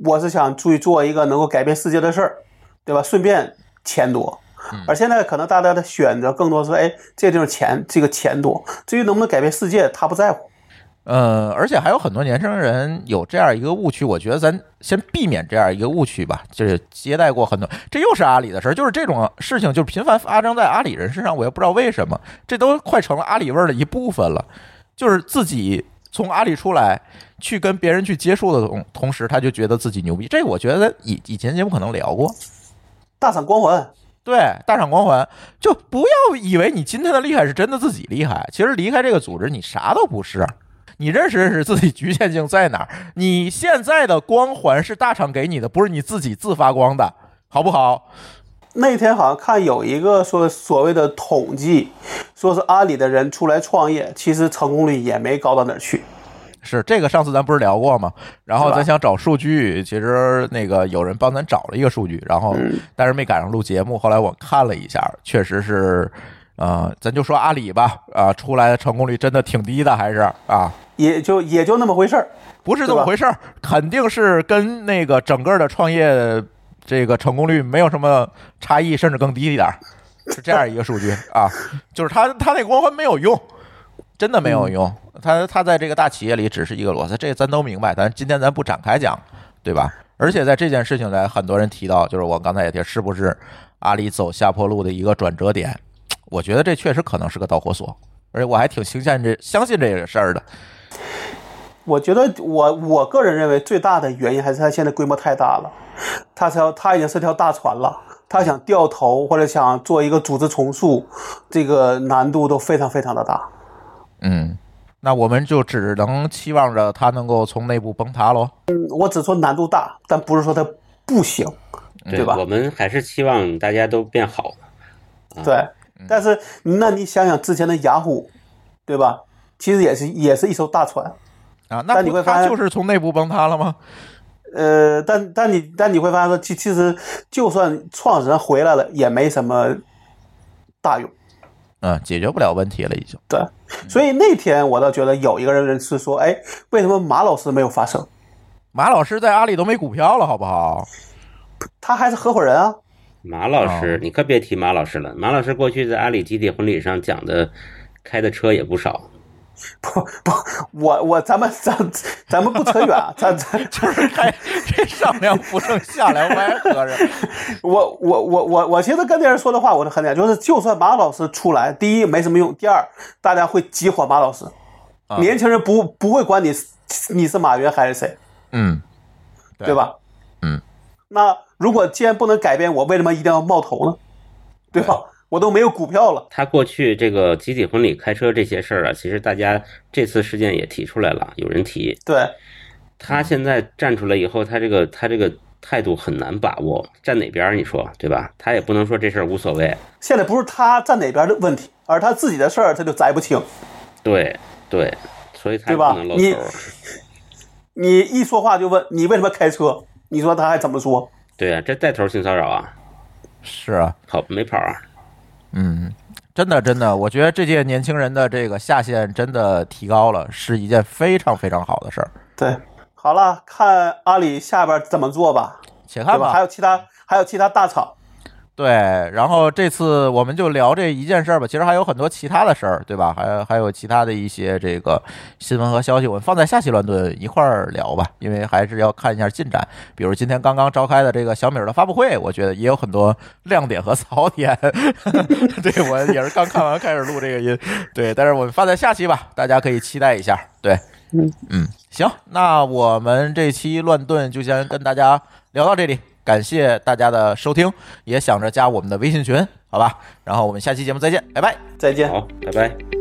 我是想去做一个能够改变世界的事儿，对吧？顺便钱多。而现在可能大家的选择更多是，哎，这个地方钱，这个钱多。至于能不能改变世界，他不在乎。呃，而且还有很多年轻人有这样一个误区，我觉得咱先避免这样一个误区吧。就是接待过很多，这又是阿里的事儿，就是这种事情就频繁发生在阿里人身上，我也不知道为什么，这都快成了阿里味儿的一部分了。就是自己从阿里出来，去跟别人去接触的同同时，他就觉得自己牛逼。这个我觉得以以前节目可能聊过，大厂光环，对，大厂光环，就不要以为你今天的厉害是真的自己厉害，其实离开这个组织，你啥都不是。你认识认识自己局限性在哪儿？你现在的光环是大厂给你的，不是你自己自发光的，好不好？那天好像看有一个说所谓的统计，说是阿里的人出来创业，其实成功率也没高到哪儿去。是这个，上次咱不是聊过吗？然后咱想找数据，其实那个有人帮咱找了一个数据，然后但是没赶上录节目。后来我看了一下，确实是，呃，咱就说阿里吧，啊、出来的成功率真的挺低的，还是啊，也就也就那么回事儿。不是这么回事儿，肯定是跟那个整个的创业这个成功率没有什么差异，甚至更低一点儿。是这样一个数据啊，就是他他那光环没有用，真的没有用。他他在这个大企业里只是一个螺丝，这咱都明白。但今天咱不展开讲，对吧？而且在这件事情来，很多人提到，就是我刚才也提，是不是阿里走下坡路的一个转折点？我觉得这确实可能是个导火索，而且我还挺相信这相信这个事儿的。我觉得我我个人认为最大的原因还是它现在规模太大了，它条它已经是条大船了，它想掉头或者想做一个组织重塑，这个难度都非常非常的大。嗯，那我们就只能期望着它能够从内部崩塌喽。嗯，我只说难度大，但不是说它不行，对吧我们还是期望大家都变好。对。但是那你想想之前的雅虎，对吧？其实也是也是一艘大船。啊，那你会发现就是从内部崩塌了吗？呃，但但你但你会发现说，其其实就算创始人回来了，也没什么大用。嗯，解决不了问题了，已经。对，所以那天我倒觉得有一个人是说，哎，为什么马老师没有发声？马老师在阿里都没股票了，好不好？他还是合伙人啊。马老师哦，你可别提马老师了。马老师过去在阿里集体婚礼上讲的，开的车也不少。不不，我我咱们咱咱们不扯远啊，咱咱 就是还这上梁不正下梁歪，合着。我我我我我其实跟别人说的话，我是很简单，就是就算马老师出来，第一没什么用，第二大家会激火马老师，啊年轻人不不会管你你是马云还是谁，嗯，对对吧？嗯，那如果既然不能改变我，为什么一定要冒头呢？对吧？我都没有股票了，他过去这个集体婚礼开车这些事儿啊，其实大家这次事件也提出来了，有人提。对他现在站出来以后，他这个他这个态度很难把握，站哪边儿你说对吧？他也不能说这事儿无所谓，现在不是他站哪边的问题，而他自己的事儿他就摘不清。对对，所以他对吧不能露你头。你一说话就问你为什么开车，你说他还怎么说？对啊，这带头性骚扰啊，是啊，跑没跑啊？嗯，真的真的，我觉得这届年轻人的这个下限真的提高了，是一件非常非常好的事儿。对，好了，看阿里下边怎么做吧？且看吧还，有其他还有其他大厂，对，然后这次我们就聊这一件事儿吧。其实还有很多其他的事儿，对吧？还有还有其他的一些这个新闻和消息，我们放在下期乱炖一块儿聊吧，因为还是要看一下进展。比如今天刚刚召开的这个小米儿的发布会，我觉得也有很多亮点和槽点。对我也是刚看完开始录这个音，对，但是我们放在下期吧，大家可以期待一下。对，嗯嗯，行，那我们这期乱炖就先跟大家聊到这里。感谢大家的收听，也想着加我们的微信群，好吧？然后我们下期节目再见，拜拜。再见。好，拜拜。